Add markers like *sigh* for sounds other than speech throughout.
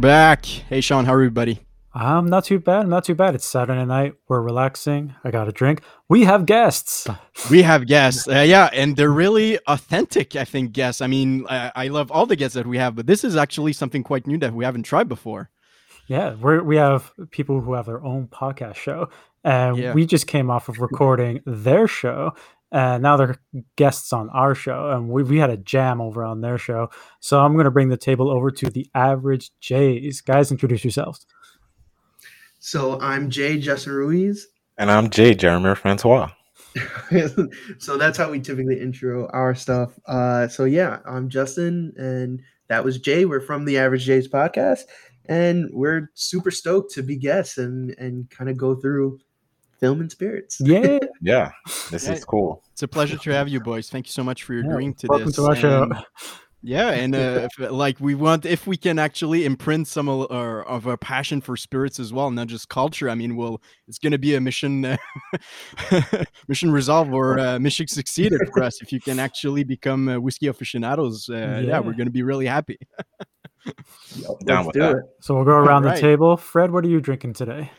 Back. Hey, Sean, how are you, buddy? I'm not too bad. I'm not too bad. It's Saturday night. We're relaxing. I got a drink. We have guests. We have guests. Uh, yeah, and they're really authentic, I think, guests. I mean, I, I love all the guests that we have, but this is actually something quite new that we haven't tried before. Yeah, we we have people who have their own podcast show, and Yeah. we just came off of recording their show, and now they're guests on our show, and we, we had a jam over on their show. So I'm gonna bring the table over to the average Jays. Guys, introduce yourselves. So I'm Jay Justin Ruiz. And I'm Jay Jeremy Francois. *laughs* so that's how we typically intro our stuff. Uh, so yeah, I'm Justin, and that was Jay. We're from the Average Jays podcast, and we're super stoked to be guests and and kind of go through film and spirits. Yeah, Yeah, this Yeah. is cool. It's a pleasure to have you, boys. Thank you so much for Yeah, agreeing to welcome this. to our show. And- Yeah, and uh, if, like we want, if we can actually imprint some of our, of our passion for spirits as well, not just culture. I mean, well, it's going to be a mission, uh, *laughs* mission resolve or uh, mission succeeded for us. If you can actually become uh, whiskey aficionados, uh, yeah. Yeah. we're going to be really happy. Down Let's with do that. it. So we'll go around Alright. the table. Fred, what are you drinking today?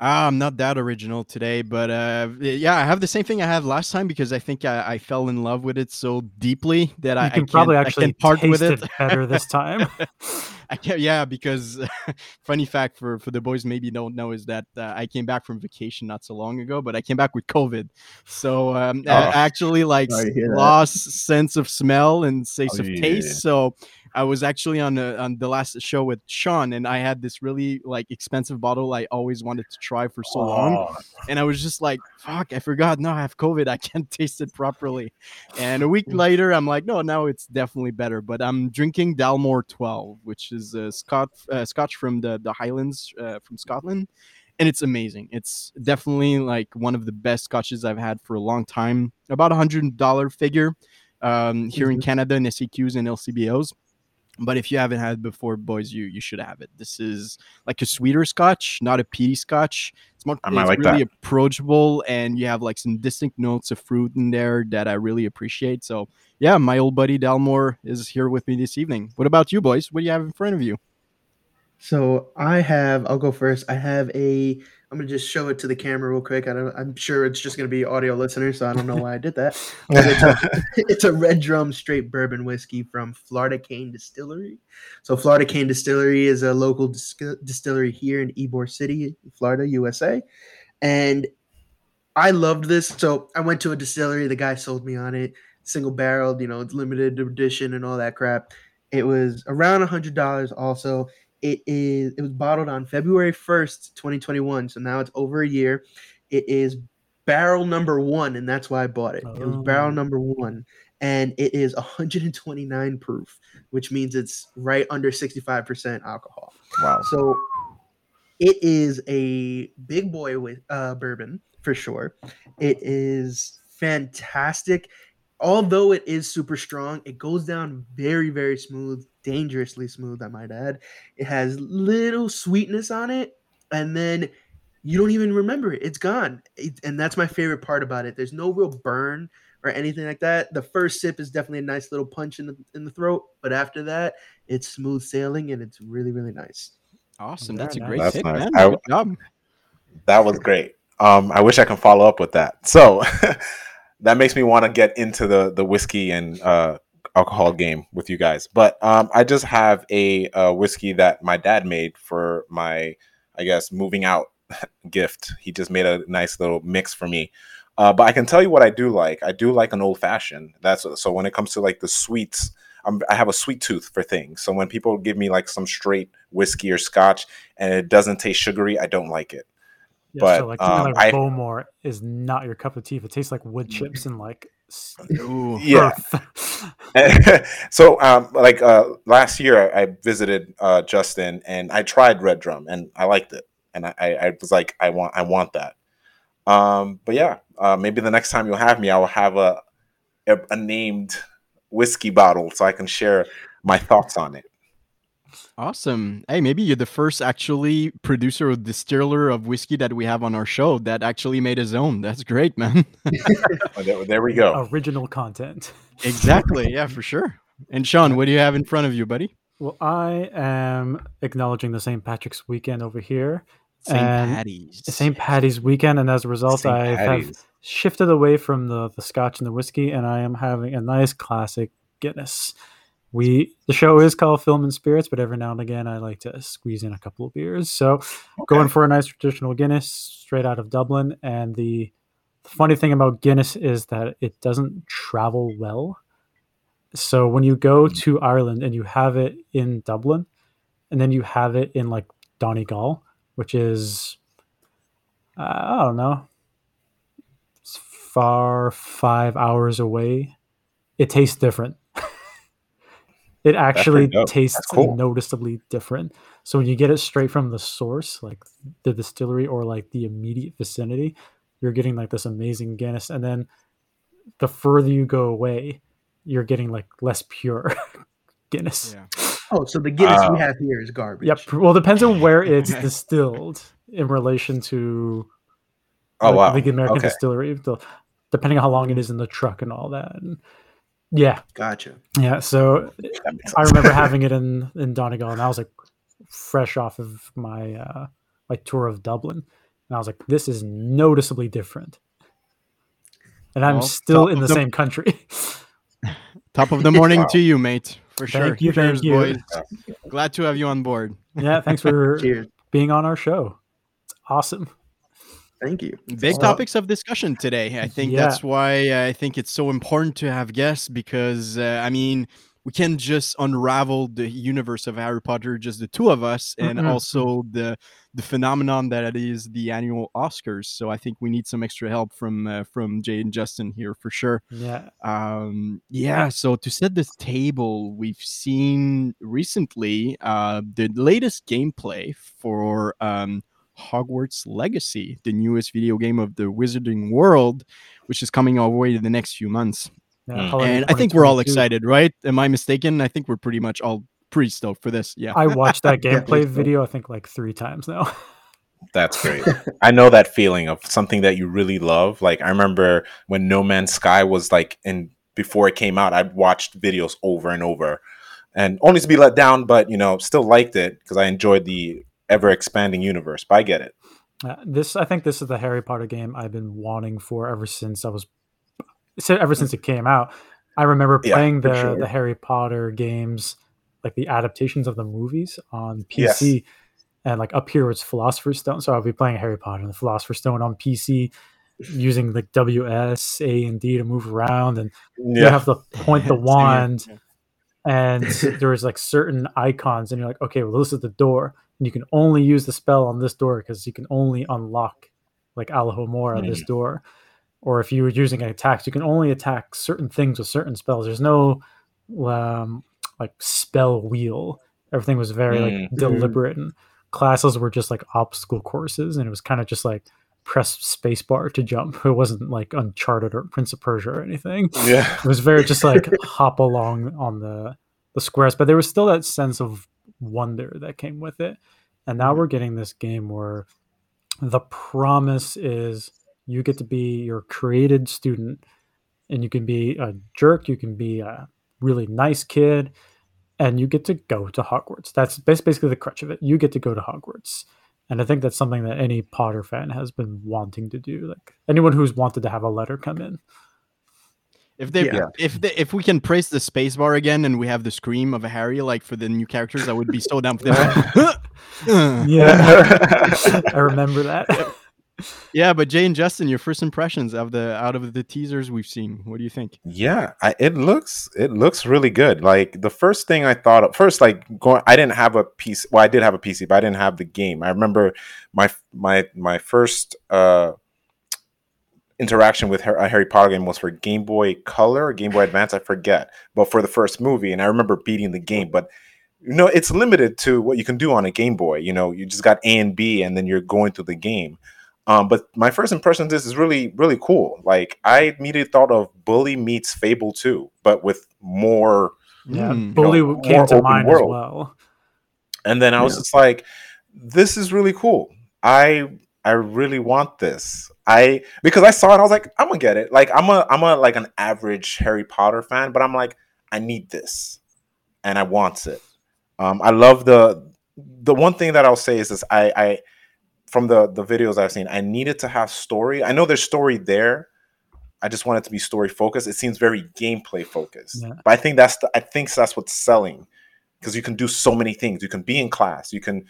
Ah, I'm not that original today, but uh, yeah, I have the same thing I had last time because I think I, I fell in love with it so deeply that You I, I can can't, probably I actually can't part taste with it. it better this time. *laughs* I can't, yeah, because *laughs* funny fact for for the boys maybe don't know is that uh, I came back from vacation not so long ago, but I came back with COVID, so um, I Oh. actually like hear that. lost sense of smell and sense Oh, of yeah. taste. So I was actually on the on the last show with Sean, and I had this really like expensive bottle I always wanted to try for so long Oh, and I was just like, "Fuck, I forgot. No, I have COVID. I can't *laughs* taste it properly." And a week later, I'm like, "No, now it's definitely better." But I'm drinking Dalmore 12, which is a Scot uh, Scotch from the the Highlands uh, from Scotland, and it's amazing. It's definitely like one of the best scotches I've had for a long time. About a hundred dollar figure um, here in Canada in SAQs and LCBOs. But if you haven't had it before, boys, you you should have it. This is like a sweeter Scotch, not a peaty Scotch. It's more I might it's like really that. approachable, and you have like some distinct notes of fruit in there that I really appreciate. So yeah, my old buddy Dalmore is here with me this evening. What about you, boys? What do you have in front of you? So I have. I'll go first. I have a. I'm gonna just show it to the camera real quick. I don't. I'm sure it's just gonna be audio listeners, so I don't know why I did that. *laughs* It's, a, *laughs* it's a red drum straight bourbon whiskey from Florida Cane Distillery. So Florida Cane Distillery is a local dis- distillery here in Ybor City, Florida, USA, and I loved this. So I went to a distillery. The guy sold me on it, single barreled, you know, it's limited edition and all that crap. It was around a hundred dollars. Also, it is. It was bottled on February first, twenty twenty one. So now it's over a year. It is barrel number one, and that's why I bought it. It was barrel Oh. number one, and it is 129 proof, which means it's right under 65% alcohol. wow. So it is a big boy with uh, bourbon for sure. It is fantastic. Although it is super strong, it goes down very, very smooth, dangerously smooth, I might add. It has little sweetness on it, and then you don't even remember it. It's gone. It- and that's my favorite part about it. There's no real burn or anything like that. The first sip is definitely a nice little punch in the in the throat, but after that, it's smooth sailing and it's really, really nice. Awesome, Very that's a great That's pick, nice. man. I- Good job. That was great. Um, I wish I can follow up with that. So *laughs* that makes me want to get into the the whiskey and uh, alcohol game with you guys. But um, I just have a, uh whiskey that my dad made for my, I guess, moving out *laughs* gift. He just made a nice little mix for me. Uh, but I can tell you what I do like. I do like an old fashioned. That's so when it comes to like the sweets, I'm, I have a sweet tooth for things. So when people give me like some straight whiskey or scotch and it doesn't taste sugary, I don't like it. Yeah, But, so like um, like I- Bowmore is not your cup of tea. If it tastes like wood chips and like Ooh. Yeah. *laughs* *laughs* so um like uh last year i, I visited uh justin and i tried red drum and i liked it and I, I I was like i want i want that um but yeah uh maybe the next time you'll have me i will have a a, a named whiskey bottle so i can share my thoughts on it Awesome. Hey, maybe you're the first actually producer or distiller of whiskey that we have on our show that actually made his own. That's great, man. *laughs* There, there we go Original content. exactly. Yeah, for sure. And Sean, what do you have in front of you, buddy? Well, I am acknowledging the St. Patrick's weekend over here. St. And Patty's. St. Patty's weekend, and as a result, St. I have shifted away from the, the scotch and the whiskey, and I am having a nice classic Guinness. We the show is called Film and Spirits, but every now and again I like to squeeze in a couple of beers. So going for a nice traditional Guinness straight out of Dublin. And the, the funny thing about Guinness is that it doesn't travel well. So when you go Mm. to Ireland and you have it in Dublin, and then you have it in like Donegal, which is uh, I don't know, it's far five hours away. It tastes different. It actually tastes cool. noticeably different. So when you get it straight from the source, like the distillery or like the immediate vicinity, you're getting like this amazing Guinness. And then the further you go away, you're getting like less pure *laughs* Guinness. Yeah. Oh, so the Guinness Wow. we have here is garbage. Yep. Well, it depends on where *laughs* it's distilled in relation to Oh like, wow. the American Okay. distillery, the, depending on how long it mm-hmm. is in the truck and all that. And yeah, Gotcha. yeah. So I remember having it *laughs* in in Donegal, and I was like fresh off of my uh, my tour of Dublin, and I was like, this is noticeably different. And I'm Well, still in the the- same country. *laughs* Top of the morning Wow. to you, mate. For sure. Thank you, thank Cheers, you. boys. Glad to have you on board. yeah, thanks for *laughs* being on our show. It's awesome. Thank you. Big So- topics of discussion today. I think Yeah. that's why I think it's so important to have guests because uh, I mean we can just unravel the universe of Harry Potter, just the two of us, and Mhm. also the the phenomenon that it is the annual Oscars. So I think we need some extra help from uh, from Jay and Justin here for sure. Yeah, Um, yeah, so to set this table, we've seen recently uh, the latest gameplay for um, Hogwarts Legacy, the newest video game of the Wizarding World, which is coming our way in the next few months. yeah Mm. and I think we're all excited, right? Am I mistaken? I think we're pretty much all pretty stoked for this. Yeah. I watched that *laughs* gameplay video. I think like three times now. *laughs* That's great. I know that feeling of something that you really love. Like I remember when No Man's Sky was like in before it came out, I watched videos over and over, and only to be let down, but you know, still liked it because I enjoyed the ever expanding universe. But I get it. Uh, this I think this is the Harry Potter game I've been wanting for ever since I was ever since it came out. I remember playing for the sure. the Harry Potter games, like the adaptations of the movies on Yes. PC, and like up here it's Philosopher's Stone. So I'll be playing Harry Potter and the Philosopher's Stone on PC, using like WS A and D to move around, and you have to point the *laughs* wand Yeah. and there's like certain icons and you're like okay well this is the door and you can only use the spell on this door because you can only unlock like Alohomora this door. Or if you were using attacks you can only attack certain things with certain spells. There's no um like spell wheel. Everything was very like Mm. deliberate and classes were just like obstacle courses and it was kind of just like press spacebar to jump. *laughs* It wasn't like uncharted or prince of persia or anything. Yeah. it was very just like *laughs* hop along on the the squares but there was still that sense of wonder that came with it and now we're getting this game where the promise is you get to be your created student and you can be a jerk you can be a really nice kid and you get to go to hogwarts. That's basically the crutch of it. You get to go to hogwarts. And i think that's something that any potter fan has been wanting to do. Like anyone who's wanted to have a letter come in If they, Yeah. if they, if we can praise the space bar again and we have the scream of a Harry like for the new characters, I would be so down for that. *laughs* yeah *laughs* i remember that yeah, but Jay and Justin, your first impressions of the out of the teasers we've seen, what do you think? Yeah, I, it looks it looks really good. Like the first thing I thought of first, like going, I didn't have a PC. Well, I did have a PC, but I didn't have the game. I remember my my my first uh interaction with Har- a Harry Potter game was for Game Boy Color or Game Boy Advance. I forget, but for the first movie, and I remember beating the game, but. You know, it's limited to what you can do on a Game Boy. You know, you just got A and B, and then you're going through the game. Um, but my first impression of this is really, really cool. Like I immediately thought of Bully meets Fable 2, but with more. Yeah, Mm. Bully know, came more to open mind world. as well. And then I was Yeah. just like, this is really cool. I I really want this. I because I saw it, I was like, I'm gonna get it. Like I'm a I'm a like an average Harry Potter fan, but I'm like, I need this, and I want it. Um, I love the the one thing that I'll say is this: I, I from the the videos I've seen, I needed to have story. I know there's story there. I just want it to be story focused. It seems very gameplay focused, Yeah. but I think that's the, I think that's what's selling because you can do so many things. You can be in class. You can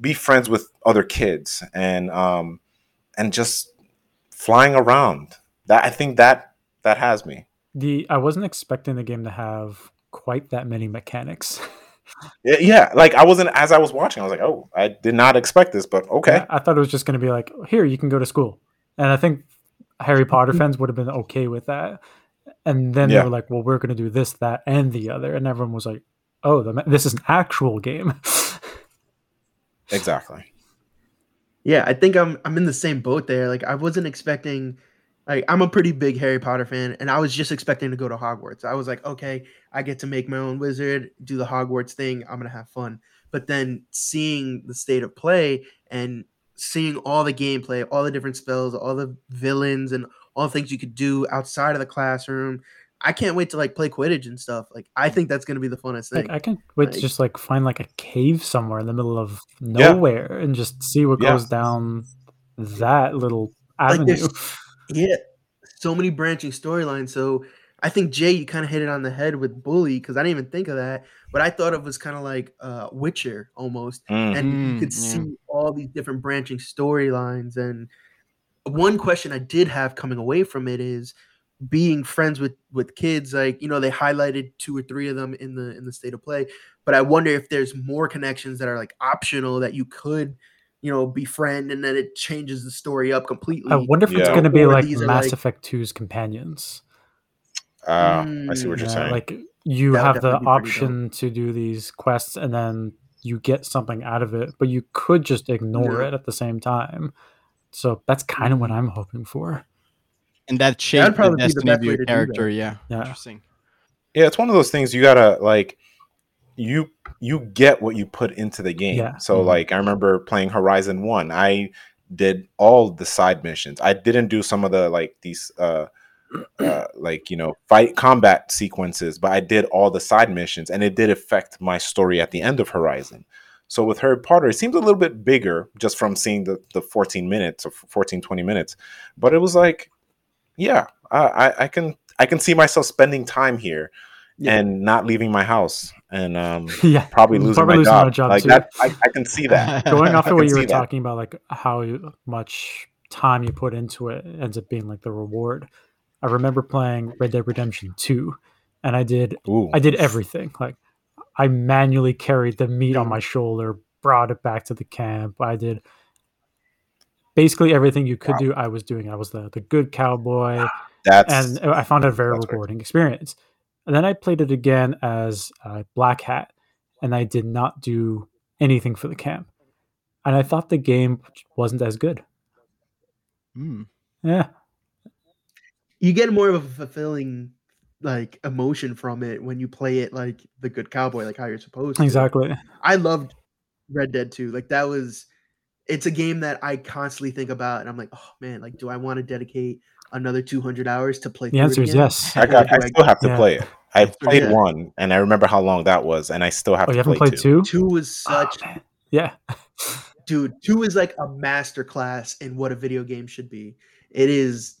be friends with other kids, and um, and just flying around. That I think that that has me. The I wasn't expecting the game to have quite that many mechanics. *laughs* Yeah, yeah, like I wasn't as I was watching. I was like, oh, I did not expect this, but okay. Yeah, I thought it was just going to be like, here, you can go to school. And I think Harry Potter fans would have been okay with that. And then Yeah. they were like, well, we're going to do this, that, and the other. And everyone was like, oh, the, this is an actual game. *laughs* Exactly. Yeah, I think I'm I'm in the same boat there. Like I wasn't expecting like I'm a pretty big Harry Potter fan and I was just expecting to go to Hogwarts. I was like, okay, I get to make my own wizard, do the Hogwarts thing, I'm going to have fun. But then seeing the state of play and seeing all the gameplay, all the different spells, all the villains and all the things you could do outside of the classroom, I can't wait to like play Quidditch and stuff. Like I think that's going to be the funnest thing. like, I can't wait to just like find like a cave somewhere in the middle of Yeah. nowhere and just see what Yeah. goes down that little avenue. there's- *laughs* Yeah, so many branching storylines. So I think Jay, you kind of hit it on the head with Bully because I didn't even think of that. But I thought it was kind of like uh, Witcher almost, Mm. and you Mm, could yeah. see all these different branching storylines. And one question I did have coming away from it is being friends with with kids like you know they highlighted two or three of them in the in the state of play but i wonder if there's more connections that are like optional that you could you know befriend and then it changes the story up completely I wonder if it's going to be Or like Mass like- Effect 2's companions. Uh, I see what you're Yeah, saying. like you That have the definitely be pretty option to do these quests and then you get something out of it, but you could just ignore Yeah. it at the same time. So that's kind of what Mhm. I'm hoping for. And that shaped the probably be the destiny best of your to do that. character. Yeah. Yeah. Interesting. yeah, it's one of those things you gotta like. You you get what you put into the game. Yeah. So Mhm. like I remember playing Horizon One. I did all the side missions. I didn't do some of the like these uh, uh like you know fight combat sequences, but I did all the side missions, and it did affect my story at the end of Horizon. So with Harry Potter, it seems a little bit bigger just from seeing the the 14 minutes or 14 20 minutes, but it was like, yeah, I I, can I can see myself spending time here Yeah. and not leaving my house and um *laughs* yeah. probably losing, Probably my, losing job. job like too. that I, I can see that *laughs* Going off *laughs* of what you were that. talking about, like how much time you put into it ends up being like the reward. I remember playing Red Dead Redemption 2 and I did Ooh. I did everything. Like I manually carried the meat on Mm. my shoulder, brought it back to the camp. I did basically everything you could Wow. do. I was doing. I was the the good cowboy, That's and I found it a very that's right. rewarding experience. And then I played it again as uh, Black Hat, and I did not do anything for the camp. And I thought the game wasn't as good. Hmm. Yeah, you get more of a fulfilling like emotion from it when you play it like the good cowboy like how you're supposed to exactly. I loved Red Dead 2. Like that was it's a game that I constantly think about and I'm like, oh man, like do I want to dedicate another 200 hours to play The through answer is yes. I got I I- still have to Yeah. play it. I played Yeah. one and I remember how long that was and I still have Oh, to you haven't play played two. two? Two was Oh, such man. Yeah. *laughs* dude, two is like a master class in what a video game should be. It is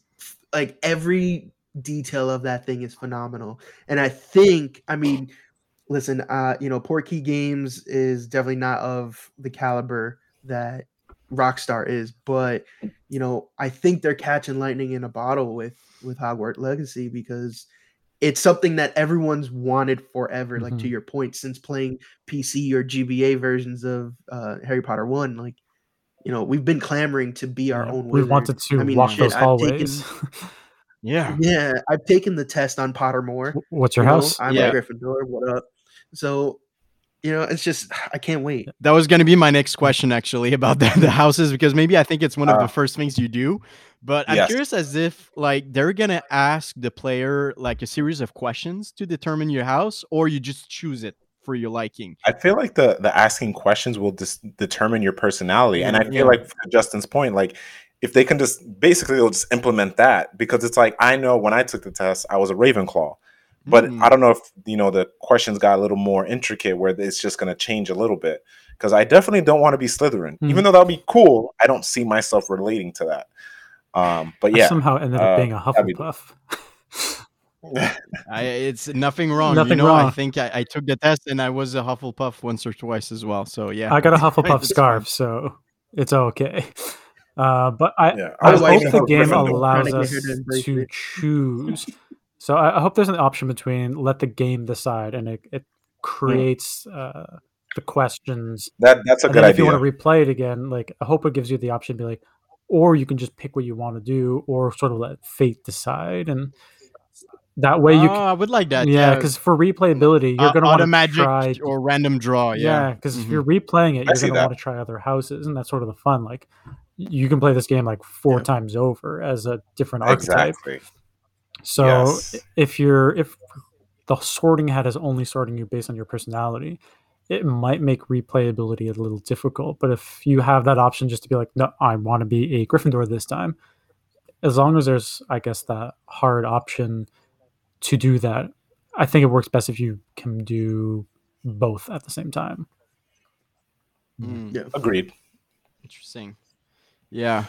like every detail of that thing is phenomenal. And I think, I mean, listen, uh, you know, Portkey Games is definitely not of the caliber that Rockstar is, but you know, I think they're catching lightning in a bottle with with Hogwarts Legacy because it's something that everyone's wanted forever. Like to Mhm. your point, since playing PC or GBA versions of uh, Harry Potter One, like you know, we've been clamoring to be our Yeah, own. we Wizard. wanted to I mean, walk shit, those I've hallways. taken- *laughs* Yeah. yeah, I've taken the test on Pottermore. Wh- What's your you know, house? I'm Yeah. a Gryffindor. What up? So, you know, it's just *sighs* I can't wait. That was going to be my next question, actually, about the, the houses, because maybe I think it's one of Uh, the first things you do. But I'm yes. curious as if, like, they're going to ask the player, like, a series of questions to determine your house, or you just choose it for your liking. I feel like the the asking questions will just determine your personality, and I feel yeah. like Justin's point, like if they can just basically they'll just implement that because it's like I know when I took the test, I was a Ravenclaw, But Mm. I don't know if you know the questions got a little more intricate where it's just going to change a little bit because I definitely don't want to be Slytherin, Mhm. even though that would be cool. I don't see myself relating to that. Um, but I yeah, somehow ended up uh, being a that'd be- Hufflepuff. I, it's nothing wrong. Nothing you know, I think I, I took the test and I was a Hufflepuff once or twice as well. So yeah, I got a *laughs* Hufflepuff It's scarf, so it's okay. Uh, but I, Yeah, I I hope the game allows Trying to get us to to choose. So I, I hope there's an option between let the game decide and it, it creates uh, the questions. that that's a and good then if you want to replay it again, like I hope it gives you the option to be like, or you can just pick what you want to do, or sort of let fate decide, and that way you oh, can. I would like that. Yeah, because for replayability, you're Uh, going to want to automagic try or random draw. yeah, Yeah, because if you're replaying it, you're going to want to try other houses, and that's sort of the fun. Like, you can play this game like four Yeah. times over as a different archetype. Exactly. So Yes. if you're if the sorting hat is only sorting you based on your personality, it might make replayability a little difficult. But if you have that option just to be like, no, I want to be a Gryffindor this time, as long as there's, I guess, that hard option to do that, I think it works best if you can do both at the same time. Mm, Yeah. Agreed. interesting. Yeah,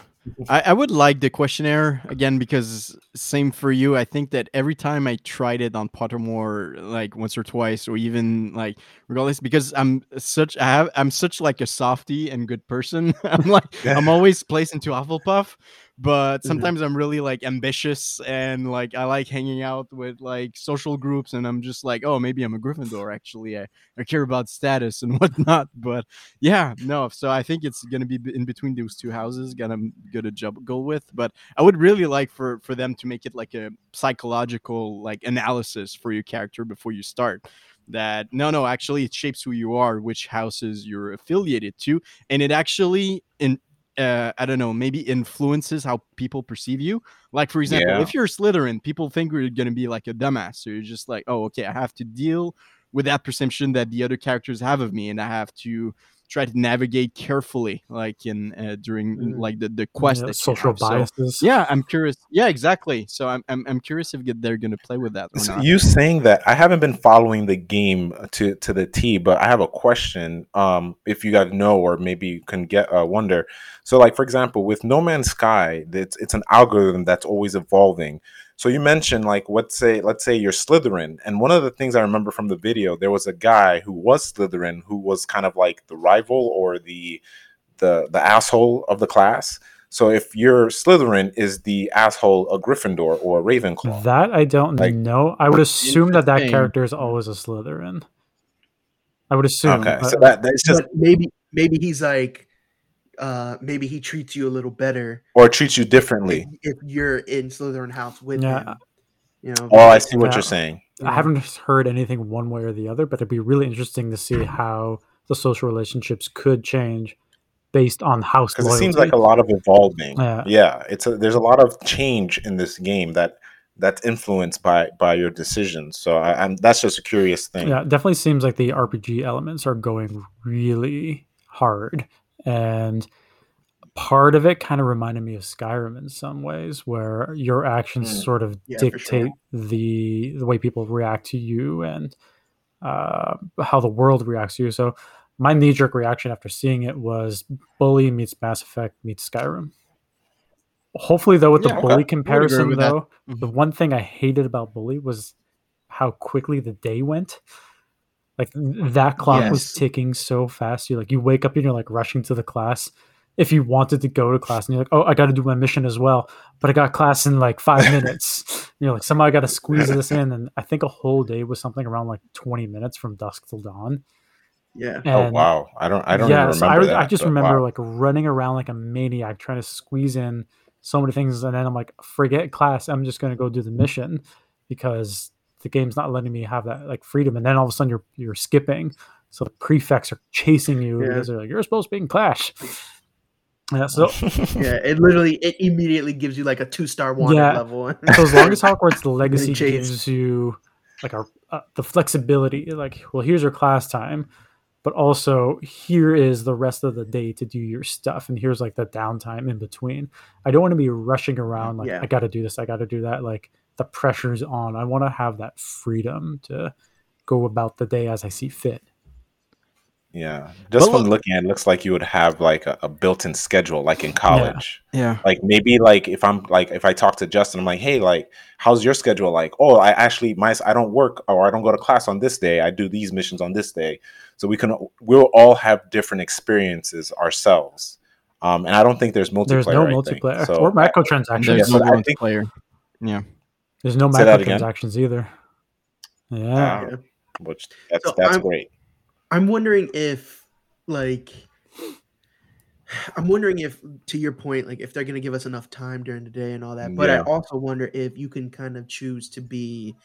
I, I would like the questionnaire again because same for you. I think that every time I tried it on Pottermore, like once or twice, or even like regardless, because I'm such I have I'm such like a softy and good person. *laughs* I'm like I'm *laughs* always placed into Hufflepuff, but Mhm. sometimes I'm really like ambitious and like I like hanging out with like social groups, and I'm just like, oh, maybe I'm a Gryffindor. Actually, I, I care about status and *laughs* whatnot. But yeah, no. So I think it's gonna be in between those two houses. Gonna gonna go with, but I would really like for for them to make it like a psychological like analysis for your character before you start. That no, no, actually, it shapes who you are, which houses you're affiliated to, and it actually in. Uh, I don't know, maybe influences how people perceive you. Like, for example, Yeah. if you're Slytherin, people think you're going to be like a dumbass. So you're just like, oh, okay, I have to deal with that perception that the other characters have of me, and I have to try to navigate carefully, like in uh, during Mhm. like the the quest Yeah, social have. So, biases. yeah, I'm curious. Yeah, exactly. So I'm I'm, I'm curious if they're going to play with that or So not. you saying that I haven't been following the game to to the T, but I have a question. Um, if you guys know, or maybe you can get uh, wonder. So, like for example, with No Man's Sky, it's it's an algorithm that's always evolving. So you mentioned like let's say let's say you're Slytherin, and one of the things I remember from the video, there was a guy who was Slytherin who was kind of like the rival or the the the asshole of the class. So if you're Slytherin, is the asshole a Gryffindor or a Ravenclaw? That I don't Like- know. I would assume that that character is always a Slytherin. I would assume. Okay, but- so that that's just maybe maybe he's like uh maybe he treats you a little better or treats you differently. if, if you're in Slytherin house with Yeah. him. You know, Oh, I see what Yeah. you're saying. I haven't *laughs* heard anything one way or the other, but it'd be really interesting to see *clears throat* how the social relationships could change based on house Because it seems like a lot of evolving. Yeah. Yeah, it's a, there's a lot of change in this game that that's influenced by by your decisions. So I, I'm that's just a curious thing. yeah, it definitely seems like the RPG elements are going really hard, and part of it kind of reminded me of Skyrim in some ways, where your actions Mm. sort of Yeah, dictate sure. the the way people react to you and uh, how the world reacts to you. So my knee jerk reaction after seeing it was Bully meets Mass Effect meets Skyrim. Hopefully, though, with Yeah, the. Bully comparison, though, Mhm. the one thing I hated about Bully was how quickly the day went. Like that clock was ticking so fast. You like you wake up and you're like rushing to the class. If you wanted to go to class and you're like, oh, I got to do my mission as well, but I got class in like five *laughs* minutes. you're like, somehow I got to squeeze this in, and I think a whole day was something around like 20 minutes from dusk till dawn. yeah. Oh wow, I don't I don't yeah, even so remember I, that. I just but remember wow. like running around like a maniac trying to squeeze in so many things, and then I'm like, forget class, I'm just gonna go do the mm. mission because the game's not letting me have that like freedom. And then all of a sudden you're you're skipping, so the prefects are chasing you Yeah. because they're like, you're supposed to be in clash. Yeah, so *laughs* Yeah, it literally it immediately gives you like a two star wanted Yeah. level. *laughs* so as long as Hogwarts *laughs* Legacy gives you like a, uh, the flexibility, like well, here's your class time, but also here is the rest of the day to do your stuff, and here's like the downtime in between. I don't want to be rushing around like Yeah. I got to do this, I got to do that. Like the pressure's on. I want to have that freedom to go about the day as I see fit. Yeah, just But from look- looking at it, it looks like you would have like a, a built-in schedule, like in college. Yeah. Like maybe like if I'm like if I talk to Justin, I'm like, hey, like how's your schedule like? Oh, I actually my I don't work or I don't go to class on this day. I do these missions on this day, so we can we'll all have different experiences ourselves. Um, and I don't think there's multiplayer. There's no multiplayer So or I- microtransactions. There's no so I think- multiplayer. Yeah. There's no Say that again. microtransactions either. Yeah. uh, which that's So that's I'm- great. I'm wondering if, like, I'm wondering if, to your point, like, if they're going to give us enough time during the day and all that. But I also wonder if you can kind of choose to be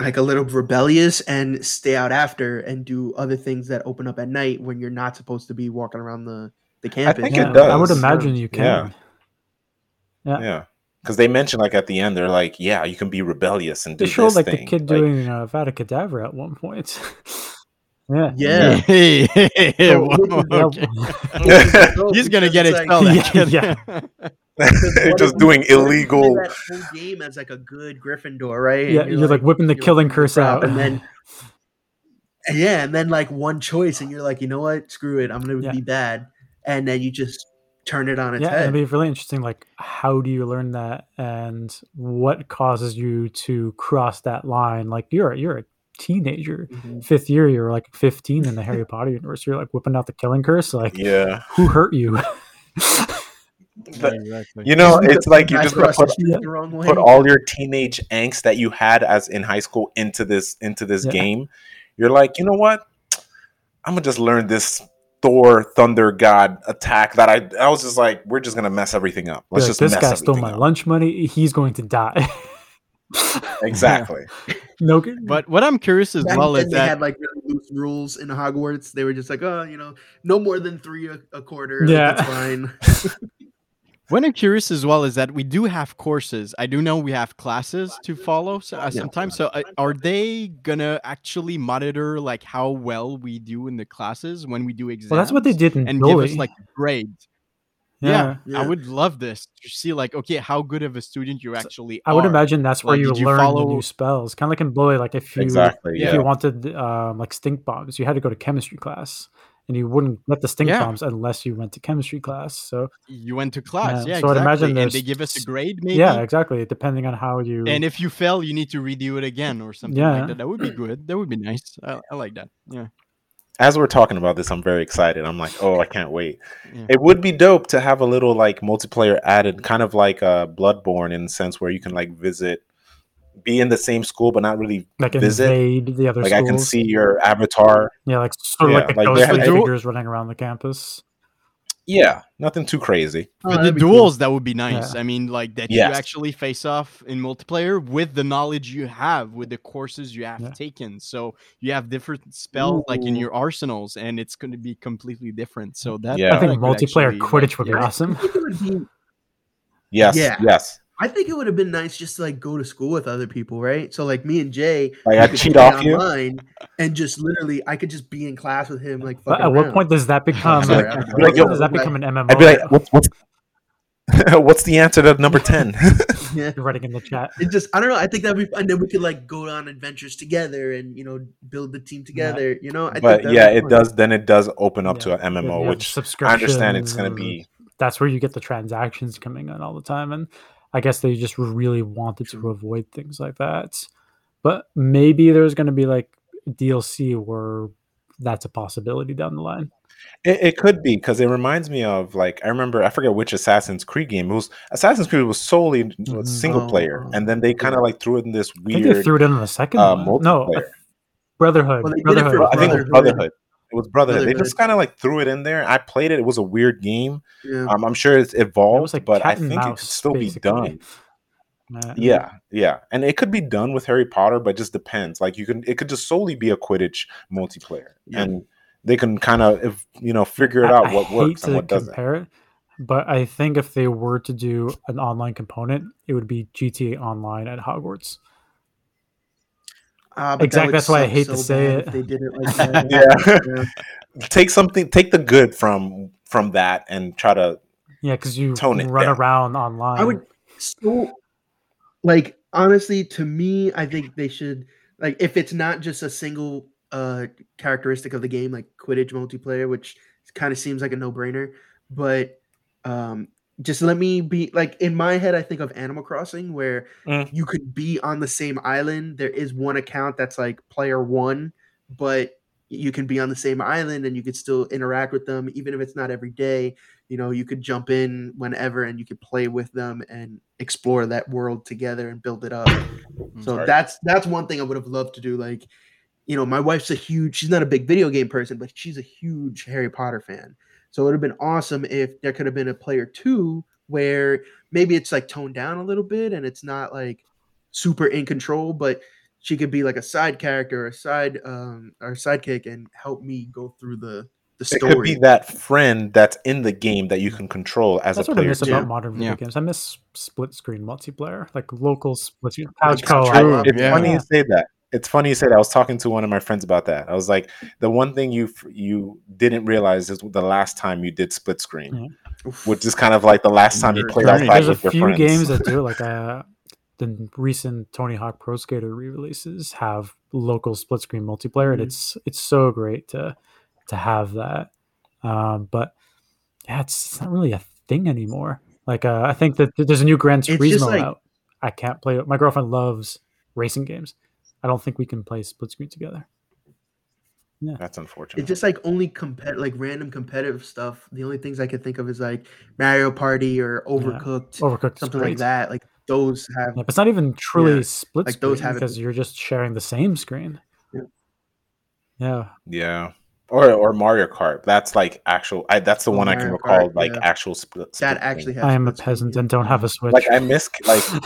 like a little rebellious and stay out after and do other things that open up at night when you're not supposed to be walking around the the campus. think Yeah, it does. I would imagine you can. Yeah. Yeah. Yeah, because they mentioned like at the end, they're like, yeah, you can be rebellious and do They showed this like thing. the kid Like, doing uh, Vada Kedavra at one point. *laughs* yeah. Yeah. *laughs* Whoa, Yeah. okay. *laughs* He's gonna get expelled. like- Yeah, what just doing you- what if you did illegal. that whole game as like a good Gryffindor, right? And Yeah, you're, like, whipping the you're killing like, curse crap, out. and then yeah, and then like one choice, and you're like, you know what? Screw it, I'm gonna Yeah. be bad, and then you just turn it on its yeah, head. it'd be really interesting. Like, how do you learn that, and what causes you to cross that line? Like, you're you're a teenager, Mhm. fifth year, you're like 15 in the Harry *laughs* Potter universe. You're like whipping out the killing curse. Like, yeah, who hurt you? *laughs* But, exactly. you know, it's like you're just gonna put Yeah. the wrong way. put all your teenage angst that you had as in high school into this into this Yeah. game. You're like, you know what? I'm gonna just learn this Thor Thunder God attack that I I was just like, we're just gonna mess everything up. Let's like, just this mess guy stole my up. lunch money. He's going to die. *laughs* *laughs* Exactly. no, But what I'm curious as Back well then is they that had like really loose rules in Hogwarts. They were just like, oh, you know, no more than three a, a quarter. Yeah. Yeah, that's fine. *laughs* What I'm curious as well is that we do have courses. I do know we have classes to follow so, uh, sometimes. So, uh, are they gonna actually monitor like how well we do in the classes when we do exams? well, that's what they did and give us like grades. grade. yeah. Yeah, I would love this to see like okay, how good of a student you actually I would imagine that's where Like, you you learn the follow- new spells. Kind of like in Bully, like if you Exactly. if Yeah. you wanted um, like stink bombs, you had to go to chemistry class, and you wouldn't get the stink Yeah. bombs unless you went to chemistry class. So You went to class, Yeah, yeah, so I'd imagine and they give us a grade, maybe. yeah, exactly. Depending on how you And if you fail, you need to redo it again or something Yeah. like that. That would be good. That would be nice. I, I like that. Yeah. As we're talking about this, I'm very excited. I'm like, oh, I can't wait. Yeah. It would be dope to have a little like multiplayer added, kind of like uh, Bloodborne in the sense where you can like visit, be in the same school but not really like visit. the other Like schools. I can see your avatar. yeah, like sort of Yeah, like the like they ghostly have- figures running around the campus. Yeah, nothing too crazy. Oh, But the that'd cool. duels, that would be nice. Yeah. I mean, like that Yes. you actually face off in multiplayer with the knowledge you have, with the courses you have Yeah. taken. So you have different spells like in your arsenals, and it's going to be completely different. So that Yeah. I think that multiplayer actually, Quidditch would be awesome. I think it would be Yes, Yeah. yes. I think it would have been nice just to like go to school with other people, right? So like me and Jay, Like we I cheat off you. online and just literally, I could just be in class with him, like. But fucking at what point does that become? Sorry, like, like, yo, does that but- become an MMO? I'd be like, what's what's *laughs* what's the answer to number ten? *laughs* Yeah, You're writing in the chat. it just I don't know. I think that'd be fun. Then we could like go on adventures together and you know build the team together. You know, I but that'd yeah, it fun. does. Then it does open up Yeah. to an MMO, have which I understand it's going to be. That's where you get the transactions coming in all the time, and I guess they just really wanted to avoid things like that. But maybe there's going to be like DLC where that's a possibility down the line. It, it could be because it reminds me of like I remember I forget which Assassin's Creed game. It was Assassin's Creed was solely single player, and then they kind of like threw it in this I think they weird. threw it in the second uh, one. No, multiplayer. Brotherhood. Well, they did it for Brotherhood. I think it Brotherhood. Brotherhood. It was Brotherhood. They Brotherhood. just kind of like threw it in there. I played it. It was a weird game. Yeah. Um, I'm sure it's It evolved, was like but I cat and think it could mouse, still be done. Uh, Yeah, yeah, and it could be done with Harry Potter, but it just depends. Like you can, it could just solely be a Quidditch multiplayer, Yeah. and they can kind of, you know, figure it out I what hate works to and what doesn't. compare it, but I think if they were to do an online component, it would be GTA Online at Hogwarts. Ah, but that Exactly, would that's why I suck hate to say it. They did it like *laughs* that. Yeah. Yeah. take something, take the good from from that, and try to. Yeah, because you Tone it run down. around online. I would so like honestly, to me, I think they should like if it's not just a single uh characteristic of the game, like Quidditch multiplayer, which kind of seems like a no brainer, but um just let me be like in my head i think of animal crossing where Mm. you could be on the same island there is one account that's like player one but you can be on the same island and you could still interact with them even if it's not every day you know you could jump in whenever and you could play with them and explore that world together and build it up so Sorry. that's that's one thing i would have loved to do like you know my wife's a huge she's not a big video game person but she's a huge harry potter fan so it would have been awesome if there could have been a player two where maybe it's like toned down a little bit and it's not like super in control, but she could be like a side character, or a side um or sidekick and help me go through the the story. It could be that friend that's in the game that you can control as That's a what I player. miss too. about modern video Yeah. games. I miss split screen multiplayer, like local split screen Like couch co-op. True. It's Yeah. funny you say that. It's funny you said. that. I was talking to one of my friends about that. I was like, the one thing you you didn't realize is the last time you did split screen, Yeah. Oof. which is kind of like the last time you played Eternity. outside There's a few games that do *laughs* like uh, the recent Tony Hawk Pro Skater re-releases have local split screen multiplayer, and Mhm. it's it's so great to to have that. Um, but yeah, it's, it's not really a thing anymore. Like uh, I think that there's a new Gran It's just Turismo like- out. I can't play it. My girlfriend loves racing games. I don't think we can play split screen together. Yeah. That's unfortunate. It's just like only compet like random competitive stuff. The only things I could think of is like Mario Party or Overcooked, Overcooked, something like that. Like those have Yeah, but it's not even truly Yeah, split like screen those have it- because you're just sharing the same screen. Yeah. Yeah, yeah. Or or Mario Kart. That's like actual. I, that's the Oh, one I can recall. Kart, like yeah. actual split. that actually has I am a split screen, peasant and don't have a Switch. like I miss like. *laughs*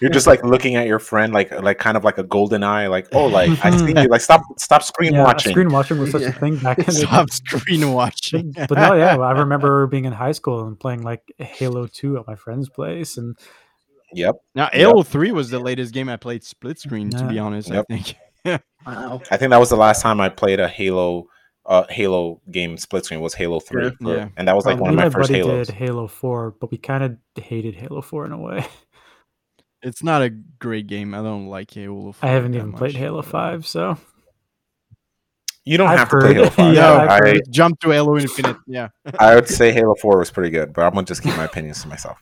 You're just like looking at your friend like like kind of like a GoldenEye, like oh like I *laughs* see you like stop stop screen yeah, watching. screen watching was such Yeah. a thing back *laughs* in the Stop screen watching. *laughs* but no, yeah, I remember being in high school and playing like Halo Two at my friend's place, and Yep. Now, Halo 3 was the latest game I played split screen, to be honest, Yep. I think. Wow. I think that was the last time I played a Halo uh Halo game split screen was Halo 3. Yeah. for- And that was like me one of my my first buddy Halos. did Halo Four, but we kind of hated Halo Four in a way. It's not a great game. I don't like Halo 4 I haven't that even played much, Halo uh, Five, so You don't I've have to play Halo *laughs* 5. yeah, No, I've I, heard. Jump to Halo Infinite. Yeah. *laughs* I would say Halo 4 was pretty good, but I'm gonna just keep my opinions to myself.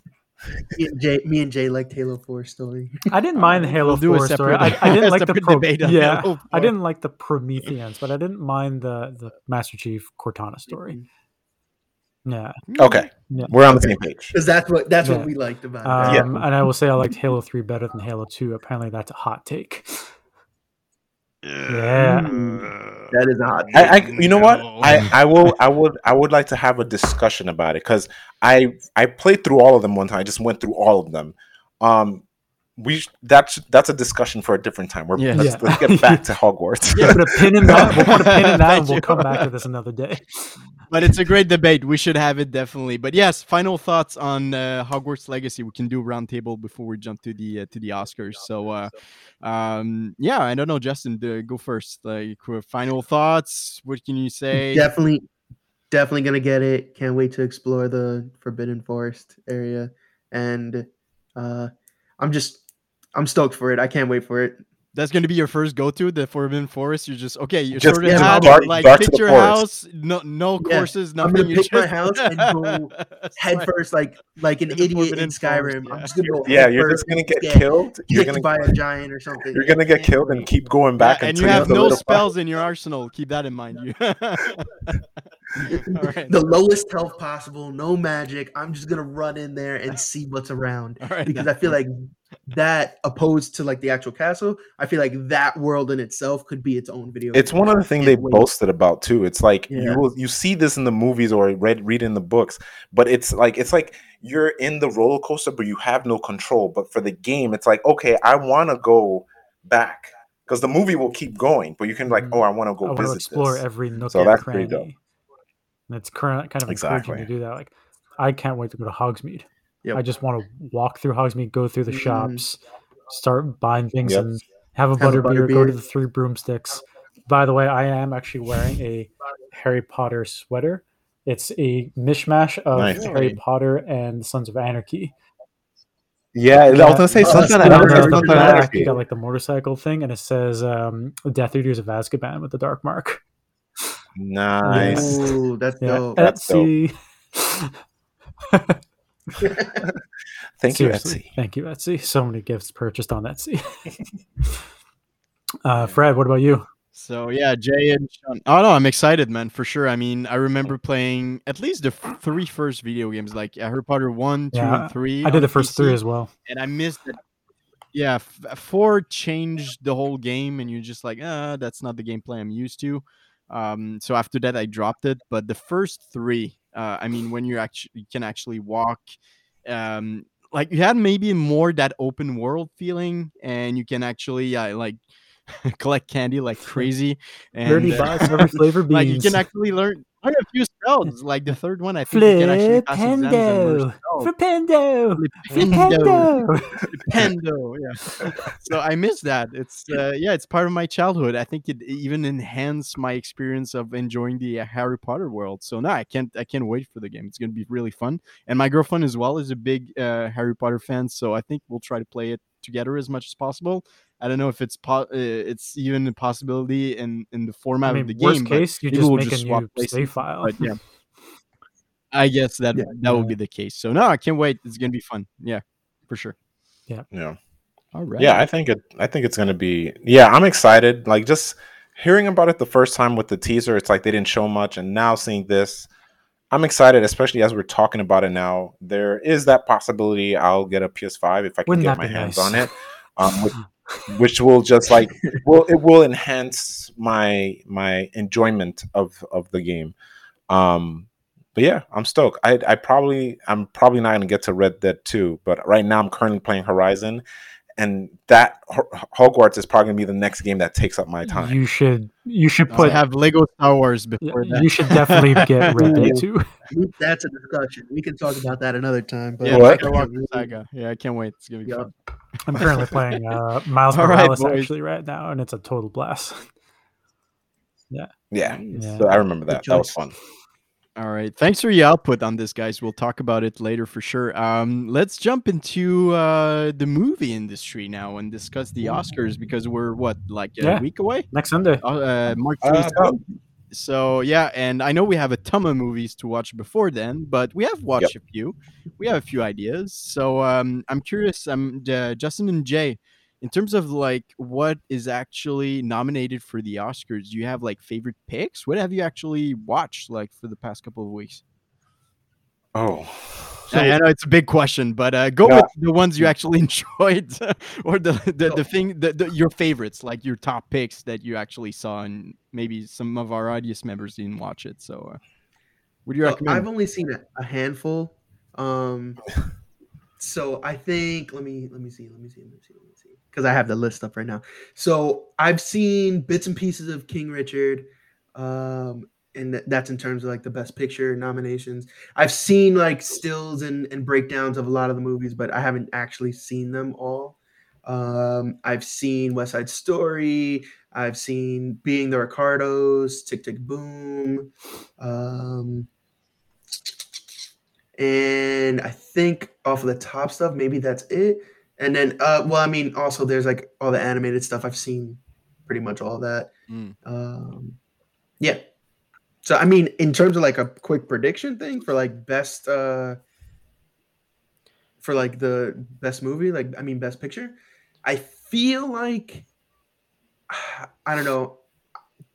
Me and Jay, me and Jay liked Halo 4 story. I didn't mind the We'll Halo Four story. I, I didn't *laughs* like the separate pro- yeah, I didn't like the Prometheans, but I didn't mind the the Master Chief Cortana story. Yeah, Okay. Yeah. We're on the same page. Because that's what that's Yeah. what we liked about it. um, and I will say I liked Halo Three better than Halo Two. Apparently, that's a hot take. Yeah. That is a hot. I, I you know what? I, I will I would I would like to have a discussion about it because I I played through all of them one time. I just went through all of them. Um we that's that's a discussion for a different time. We're Yeah. let's, Yeah. let's get back to *laughs* Hogwarts. We'll put a pin in that. We'll put a pin in that, and *laughs* we'll come back to this another day. *laughs* but it's a great debate. We should have it definitely. But yes, final thoughts on uh, Hogwarts Legacy. We can do a roundtable before we jump to the uh, to the Oscars. So, uh, um, yeah, I don't know, Justin, uh, go first. Like, uh, final thoughts. What can you say? Definitely, definitely gonna get it. Can't wait to explore the Forbidden Forest area, and uh, I'm just I'm stoked for it. I can't wait for it. That's going to be your first go to the Forbidden Forest. You're just okay. You're Just sort of yeah, hat, dart- like dart to pick your forest. house. No, no Yeah, courses. I'm gonna you pick my house and go *laughs* head first, like like an In the idiot in Skyrim. Forest, I'm yeah. just gonna go. yeah, you're first just gonna get get killed. You're gonna by a giant or something. you're gonna get killed and keep going back Yeah, and you have no solidify. spells in your arsenal. Keep that in mind. You. *laughs* All *laughs* right. the lowest health possible, no magic. I'm just gonna run in there and see what's around All right. because I feel like that opposed to like the actual castle, I feel like that world in itself could be its own video. It's game. one of the things they wait. boasted about too. It's like Yeah. you will you see this in the movies or read read in the books, but it's like it's like you're in the roller coaster, but you have no control. But for the game, it's like okay, I want to go back because the movie will keep going, but you can like Mhm. oh, I want to I go want to visit explore this. every nook So and that's pretty cranny. dope. And it's current, kind of encouraging to do that. Like, I can't wait to go to Hogsmeade. Yep. I just want to walk through Hogsmeade, go through the Mhm. shops, start buying things, Yep. and have a Have a butter beer. Go to the Three Broomsticks. By the way, I am actually wearing a Harry Potter sweater. It's a mishmash of Nice. Harry Potter and the Sons of Anarchy. Yeah, I was gonna say Oh, something. that's I never good. heard on the something back, like you got like the motorcycle thing, and it says um, "Death Eaters of Azkaban" with the dark mark. Nice. Ooh, that's Yeah, dope. That's dope. *laughs* Etsy. *laughs* Thank you, Seriously, Etsy. Thank you, Etsy. So many gifts purchased on Etsy. *laughs* uh, Fred, what about you? So yeah, Jay and Sean. Oh no, I'm excited, man, for sure. I mean, I remember playing at least the f- three first video games, like Harry Potter one, two, Yeah, and three. I did the first three as well. and I missed it. Yeah, f- four changed the whole game, and you're just like, ah, that's not the gameplay I'm used to. Um, so after that, I dropped it. But the first three, uh, I mean, when you actually you can actually walk, um, like you had maybe more that open world feeling, and you can actually uh, like *laughs* collect candy like *laughs* crazy. And Bertie Bott's every flavor beans. *laughs* like you can actually learn learn a few spells. Like the third one, I think you can actually pass learn Flipendo. Flipendo, Flipendo. Yeah. so I miss that. It's uh, yeah, it's part of my childhood. I think it even enhanced my experience of enjoying the uh, Harry Potter world. So no, I can't I can't wait for the game. It's gonna be really fun. And my girlfriend as well is a big uh, Harry Potter fan. So I think we'll try to play it together as much as possible. I don't know if it's po- uh, it's even a possibility in in the format I mean, of the worst game. but case, you just we'll make just a swap new places, save file. But yeah. *laughs* I guess that Yeah. that will Yeah. be the case. So no, I can't wait. It's gonna be fun. Yeah, for sure. Yeah. Yeah. All right. Yeah, I think it. I think it's gonna be. Yeah, I'm excited. Like just hearing about it the first time with the teaser, it's like they didn't show much, and now seeing this, I'm excited. Especially as we're talking about it now, there is that possibility I'll get a PS5 if I can Wouldn't get my be hands nice? on it. Um, which, *laughs* which will just like will it will enhance my my enjoyment of of the game. Um, but yeah, I'm stoked. I I probably I'm probably not gonna get to Red Dead 2, but right now I'm currently playing Horizon, and that Ho- Hogwarts is probably gonna be the next game that takes up my time. You should you should Put put have Lego Star Wars before that. you should definitely *laughs* get Red Dead 2. That's a discussion. We can talk about that another time. But yeah, What? Saga. Yeah, I can't wait. It's gonna be Yup. fun. I'm currently *laughs* playing uh, Miles All right, Morales boys. actually right now, and it's a total blast. *laughs* Yeah, Yeah. so I remember that. That was fun. All right. Thanks for your output on this, guys. We'll talk about it later for sure. Um, let's jump into uh, the movie industry now and discuss the Oscars because we're what like a Yeah. week away. Next Sunday. Uh, uh, March Uh, 27th. so yeah, and I know we have a ton of movies to watch before then, but we have watched a few. We have a few ideas. So um, I'm curious. Um, uh, Justin and Jay, in terms of like what is actually nominated for the Oscars, do you have like favorite picks? What have you actually watched like for the past couple of weeks? Oh, I, I know it's a big question, but uh, go Yeah. with the ones you actually *laughs* enjoyed, or the the, the thing the, the, your favorites, like your top picks that you actually saw, and maybe some of our audience members didn't watch it. So, uh, what do you So recommend? I've only seen a, a handful. Um, *laughs* so I think let me let me see let me see let me see let me see because I have the list up right now. So I've seen bits and pieces of King Richard, um, and th- that's in terms of like the best picture nominations. I've seen like stills and and breakdowns of a lot of the movies, but I haven't actually seen them all. Um, I've seen West Side Story. I've seen Being the Ricardos, Tick Tick Boom. Um, and I think off of the top stuff, maybe that's it. And then, uh, well, I mean, also there's like all the animated stuff. I've seen pretty much all that. Mm. Um, yeah. So I mean, in terms of like a quick prediction thing for like best, uh, for like the best movie, like I mean, best picture, I feel like *sighs* I don't know.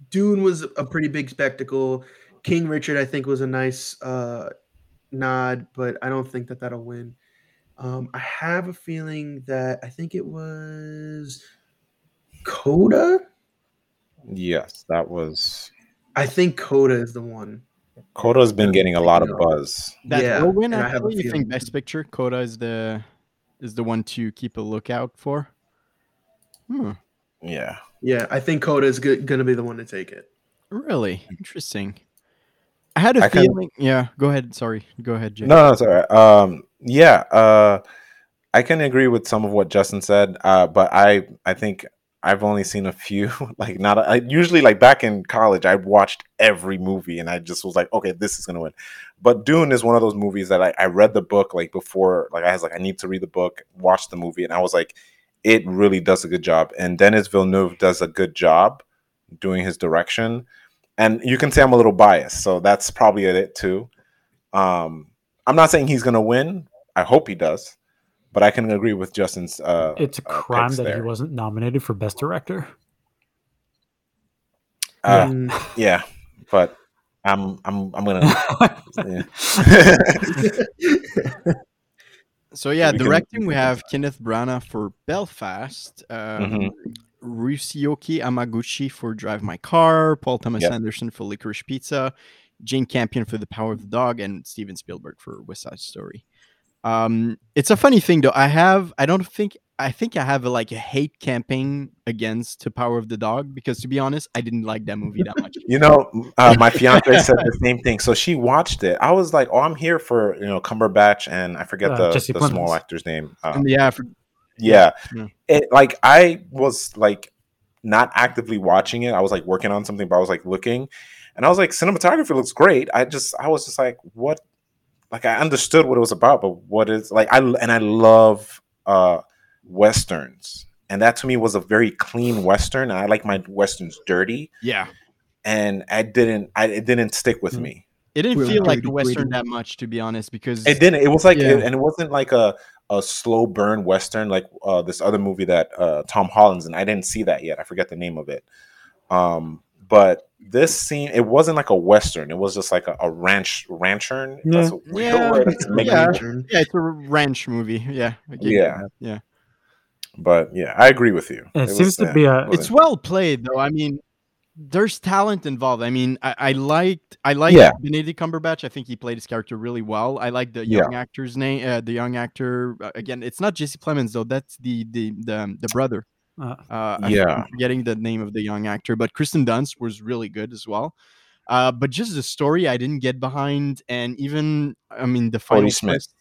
Dune was a pretty big spectacle. King Richard, I think, was a nice uh, nod, but I don't think that that'll win. Um, I have a feeling that I think it was Coda. yes, that was. I think Coda is the one. Coda's been getting a lot of buzz. that yeah, will win. I have you think Best Picture Coda is the is the one to keep a lookout for? Hmm. Yeah, Yeah, I think Coda is go- going to be the one to take it. Really interesting. I had a I can- feeling. Yeah. Go ahead. Sorry. Go ahead, Jay. no, no, sorry. Um, yeah, uh, I can agree with some of what Justin said, uh, but I, I think I've only seen a few. *laughs* Like not a, I, usually like back in college, I watched every movie and I just was like, okay, this is gonna win. But Dune is one of those movies that I, I read the book like before. Like I was like, I need to read the book, watch the movie, and I was like, it really does a good job. And Denis Villeneuve does a good job doing his direction. And you can say I'm a little biased, so that's probably it too. Um, I'm not saying he's gonna win. I hope he does but I can agree with Justin's. Uh, it's a uh, crime picks that he wasn't nominated for best director. Uh, Mm, yeah, but I'm I'm I'm gonna. *laughs* yeah. So yeah, we can- directing we have Kenneth Branagh for Belfast, um, Mhm. Ryusuke Hamaguchi for Drive My Car, Paul Thomas Yep. Anderson for Licorice Pizza, Jane Campion for The Power of the Dog, and Steven Spielberg for West Side Story. Um, it's a funny thing though. I have I don't think I think I have a, like a hate campaign against The Power of the Dog because to be honest, I didn't like that movie that much. *laughs* You know, uh, my fiance said the same thing. So she watched it. I was like, "Oh, I'm here for you know Cumberbatch and I forget Uh, the, the small actor's name. Um, And yeah, for, yeah, Yeah. it like I was like not actively watching it. I was like working on something, but I was like looking, and I was like, cinematography looks great. I just I was just like, what? Like I understood what it was about, but what is like I and I love uh westerns, and that to me was a very clean western. I like my westerns dirty, yeah, and I didn't. I it didn't stick with Mm. me. it didn't feel like dirty, a western that much to be honest because It didn't. It was like, Yeah. and it wasn't like a a slow burn western like uh, this other movie that uh, Tom Holland's and I didn't see that yet. I forget the name of it. Um, but this scene, it wasn't like a western. It was just like a, a ranch ranchern. if That's a real Yeah. word. It's making- Yeah. Yeah, it's a ranch movie. Yeah. I give you Yeah. Yeah. But yeah, I agree with you. It was- seems to yeah, be a- It's well played though. I mean, there's talent involved. I mean, I, I liked I liked Yeah. Benedict Cumberbatch. I think he played his character really well. I like the Yeah. young actor's name. Uh, the young actor uh, again. It's not Jesse Plemons though. That's the the the, the brother. Uh, Uh, Yeah. I'm forgetting the name of the young actor, but Kirsten Dunst was really good as well. Uh, but just the story I didn't get behind, and even I mean the final Smith. twist.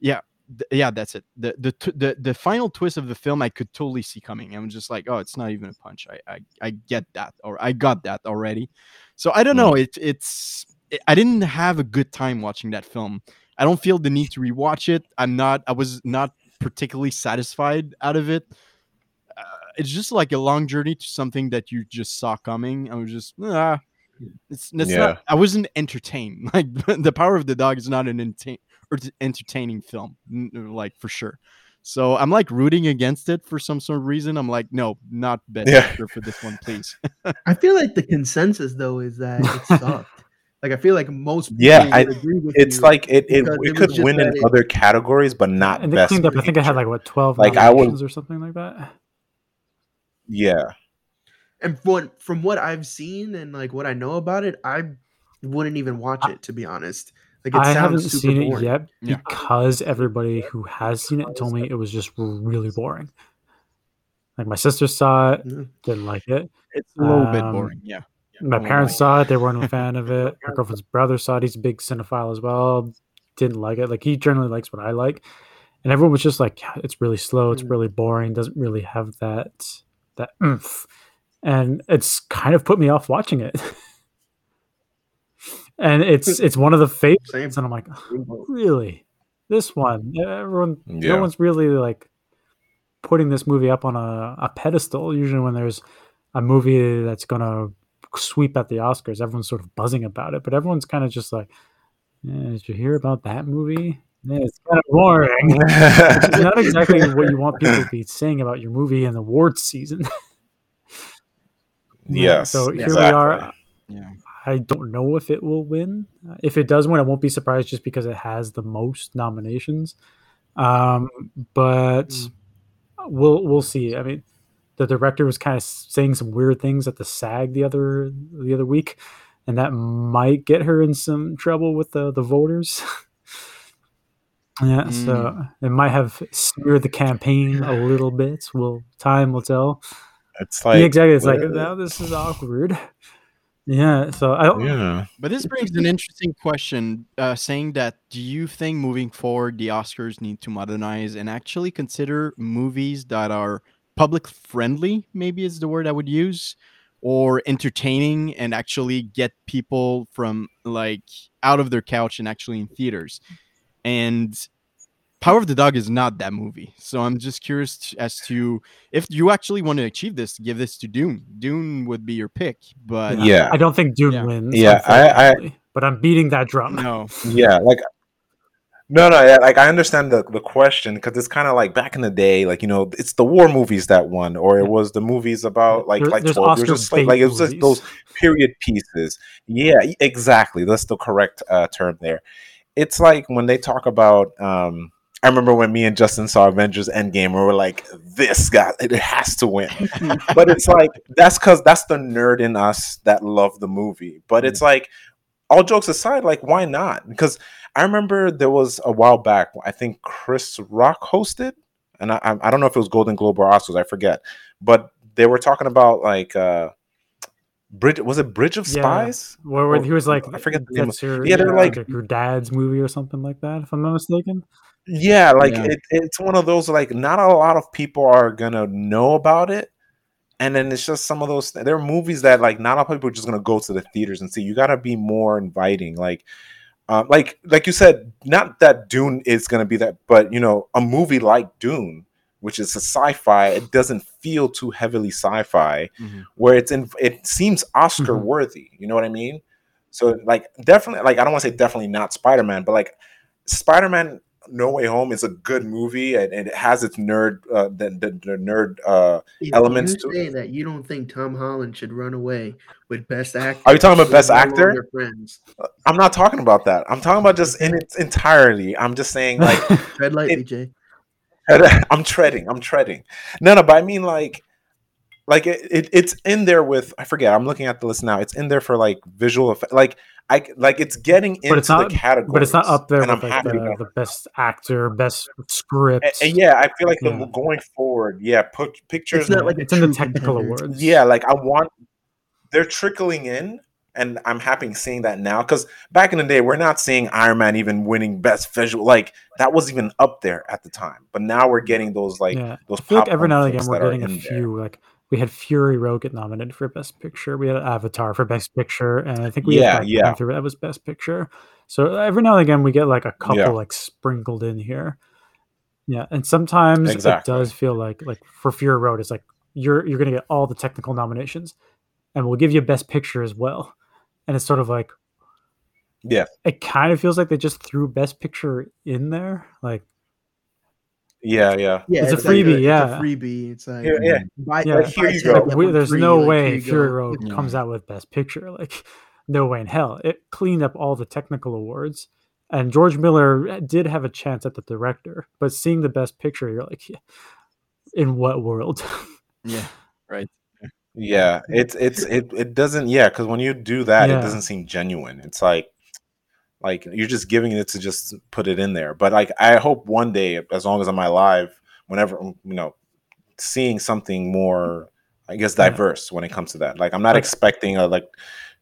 Yeah, th- yeah, that's it. The, the the the final twist of the film I could totally see coming. I'm just like, oh, it's not even a punch. I I, I get that, or I got that already. So I don't Mm. know. It it's it, I didn't have a good time watching that film. I don't feel the need to rewatch it. I'm not. I was not particularly satisfied out of it. Uh, it's just like a long journey to something that you just saw coming. I was just ah, it's, it's Yeah. not. I wasn't entertained. *laughs* Like the Power of the Dog is not an entertain, entertaining film, like for sure. So I'm like rooting against it for some sort of reason. I'm like, no, not best Yeah. actor for this one, please. *laughs* I feel like the consensus though is that it *laughs* sucked. like I feel like most people Yeah, I- agree with It's you. like it it, it it could win in it- other categories, but not and they best. cleaned up. I think I had like what twelve Like, I would- nominations or something like that. yeah. and from from what I've seen and like what I know about it, I wouldn't even watch it to be honest. Like it I haven't super seen it boring. yet Yeah. because everybody who has seen it told me it was just really boring. Like my sister saw it, Yeah. didn't like it. It's a little bit Um, boring. Yeah. My Oh parents saw it; they weren't a fan of it. My *laughs* girlfriend's brother saw it; he's a big cinephile as well. Didn't like it. Like he generally likes what I like, and everyone was just like, "Yeah, "It's really slow. It's Mm. really boring. Doesn't really have that that oomph," and it's kind of put me off watching it. *laughs* and it's it's one of the favorites, Same. and I'm like, really, this one? Everyone, Yeah. no one's really like putting this movie up on a, a pedestal. Usually, when there's a movie that's gonna sweep at the Oscars, everyone's sort of buzzing about it, but everyone's kind of just like, "Eh, "Did you hear about that movie? Yeah, it's kind of boring." *laughs* it's not exactly what you want people to be saying about your movie in the awards season. *laughs* Yeah, yes. So here exactly. we are. Yeah. I don't know if it will win. Uh, If it does win, I won't be surprised just because it has the most nominations. Um, but Mm. we'll we'll see. I mean, the director was kind of saying some weird things at the SAG the other the other week, and that might get her in some trouble with the the voters. *laughs* yeah, so it might have smeared the campaign a little bit. Well, time will tell. It's like yeah, exactly. It's like now this is awkward. *laughs* Yeah, so I don't. yeah. But this brings an interesting question, uh, saying that do you think moving forward the Oscars need to modernize and actually consider movies that are public friendly, maybe is the word I would use, or entertaining and actually get people from like out of their couch and actually in theaters. And Power of the Dog is not that movie. So I'm just curious as to if you actually want to achieve this, give this to Dune. Dune would be your pick, but Yeah. I don't think Dune Yeah. wins. Yeah, I- I- but I'm beating that drum. no. *laughs* yeah like no no yeah, like i understand the, the question because it's kind of like back in the day like you know it's the war movies that won or it was the movies about like There- like 12 years a Oscar slave like it was just those period pieces yeah exactly that's the correct uh, term there it's like when they talk about um I remember when me and Justin saw Avengers Endgame, we were like, "This guy, it has to win." *laughs* but it's like that's because that's the nerd in us that love the movie. But it's like, all jokes aside, like why not? Because I remember there was a while back, I think Chris Rock hosted, and I, I I don't know if it was Golden Globe or Oscars, I forget, but they were talking about like uh, Bridge. Was it Bridge of Yeah. Spies? Where, where Or- he was like, I forget the name. that's your, Yeah, they're your- like- your dad's movie or something like that, if I'm not mistaken. Yeah, like Yeah. It, it's one of those like not a lot of people are gonna know about it, and then it's just some of those. There are movies that like not a lot of people are just gonna go to the theaters and see. You got to be more inviting, like, uh, like like you said. Not that Dune is gonna be that, but you know, a movie like Dune, which is a sci-fi, it doesn't feel too heavily sci-fi, Mhm. where it's in. It seems Oscar worthy. You know what I mean? So like definitely like I don't want to say definitely not Spider-Man, but like Spider-Man No Way Home is a good movie and, and it has its nerd uh the, the, the nerd uh elements you to it. say that you don't think Tom Holland should run away with Best Actor. Are you talking about Best no Actor? Friends. I'm not talking about that. I'm talking about just in its entirety. I'm just saying like *laughs* Tread lightly, It- Jay. *laughs* I'm treading. I'm treading. No, no, but I mean like like it, it it's in there with I forget. I'm looking at the list now. It's in there for like visual effect. Like I like it's getting into But it's not- the category. but it's not up there and with I'm like, happy the, about the best actor, best script. And, and yeah, I feel like the, going forward, yeah, put pictures. It's not like it's in the technical awards. yeah, like I want they're trickling in, and I'm happy seeing that now because back in the day, we're not seeing Iron Man even winning best visual. Like that was even up there at the time, but now we're getting those like yeah. those. I feel like every now and again we're getting a in there. few. Like we had Fury Road get nominated for Best Picture. We had Avatar for Best Picture, and I think we Yeah, had yeah. Panther that was Best Picture. So every now and again we get like a couple Yeah. like sprinkled in here. Yeah, and sometimes Exactly. it does feel like like for Fury Road, it's like you're you're gonna get all the technical nominations, and we'll give you Best Picture as well. And it's sort of like Yeah. it kind of feels like they just threw Best Picture in there. Like Yeah, yeah, Yeah, It's a like freebie, it's yeah. a freebie. It's like yeah, yeah. buy, Yeah. like, Here buy you go. of them we, there's free, no way you Fury go. Road Yeah. comes out with Best Picture. Like, *laughs* no way in hell. It cleaned up all the technical awards, and George Miller uh, did have a chance at the director. But seeing the Best Picture, you're like, yeah, in what world? *laughs* Yeah. Right. Yeah, *laughs* it's it's it it doesn't yeah because when you do that Yeah. it doesn't seem genuine. It's like like you're just giving it to just put it in there. But like I hope one day, as long as I'm alive, whenever um, you know, seeing something more, I guess Yeah. diverse when it comes to that. Like I'm not Like- expecting a like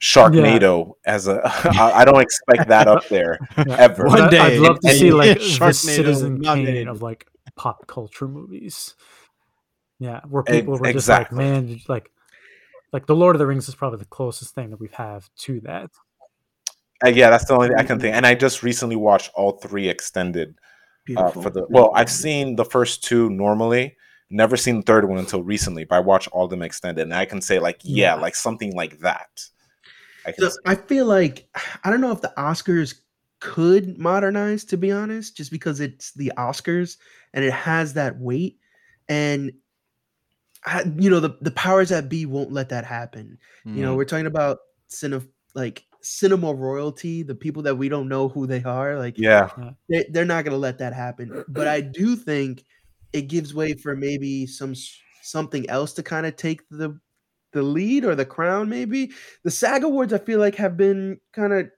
Sharknado as a. *laughs* I, I don't expect that up there *laughs* Yeah. ever. One day, I- I'd love to and- see like the Sharknado Citizen nominated. Kane of like pop culture movies. Yeah, where Ex- people were just like, man, like, like the Lord of the Rings is probably the closest thing that we have to that. Uh, yeah, that's the only thing I can think. And I just recently watched all three extended uh, for the well i've seen the first two normally never seen the third one until recently but i watched all of them extended and i can say like yeah, Yeah. like something like that I can So I feel like *sighs* I don't know if the Oscars could modernize, to be honest, just because it's the Oscars and it has that weight, and I, you know the the powers that be won't let that happen. You Mm-hmm. know, we're talking about cinema, like cinema royalty, the people that we don't know who they are. Like, yeah they, they're not going to let that happen. But I do think it gives way for maybe some something else to kind of take the the lead or the crown. Maybe the SAG awards I feel like have been kind of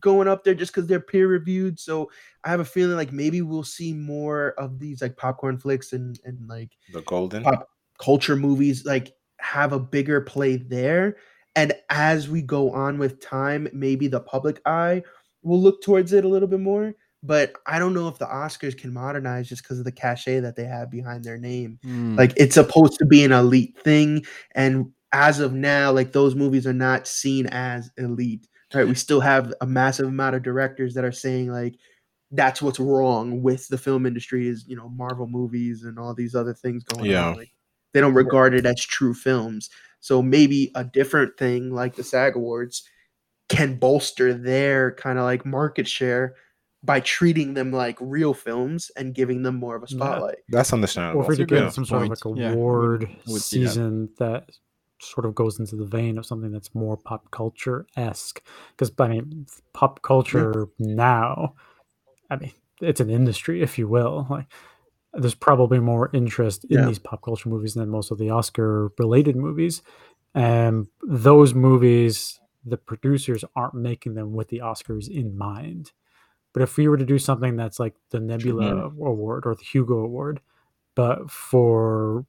going up there just because they're peer reviewed. So I have a feeling like maybe we'll see more of these like popcorn flicks and and like the golden Pop- culture movies like have a bigger play there. And as we go on with time, maybe the public eye will look towards it a little bit more. but I don't know if the Oscars can modernize just because of the cachet that they have behind their name. Mm. Like it's supposed to be an elite thing, and as of now, like those movies are not seen as elite. Right? We still have a massive amount of directors that are saying like that's what's wrong with the film industry is you know Marvel movies and all these other things going Yeah. on. Like they don't regard it as true films. So maybe a different thing like the SAG Awards can bolster their kind of like market share by treating them like real films and giving them more of a Yeah. spotlight. That's or understandable. if we That's could a get some sort of like point. Yeah, I would- award I would see that. season that. sort of goes into the vein of something that's more pop culture esque. Because I mean, pop culture now, I mean, it's an industry, if you will. Like, there's probably more interest in Yeah. these pop culture movies than most of the Oscar related movies. And those movies, the producers aren't making them with the Oscars in mind. But if we were to do something that's like the Nebula Award or the Hugo Award, but for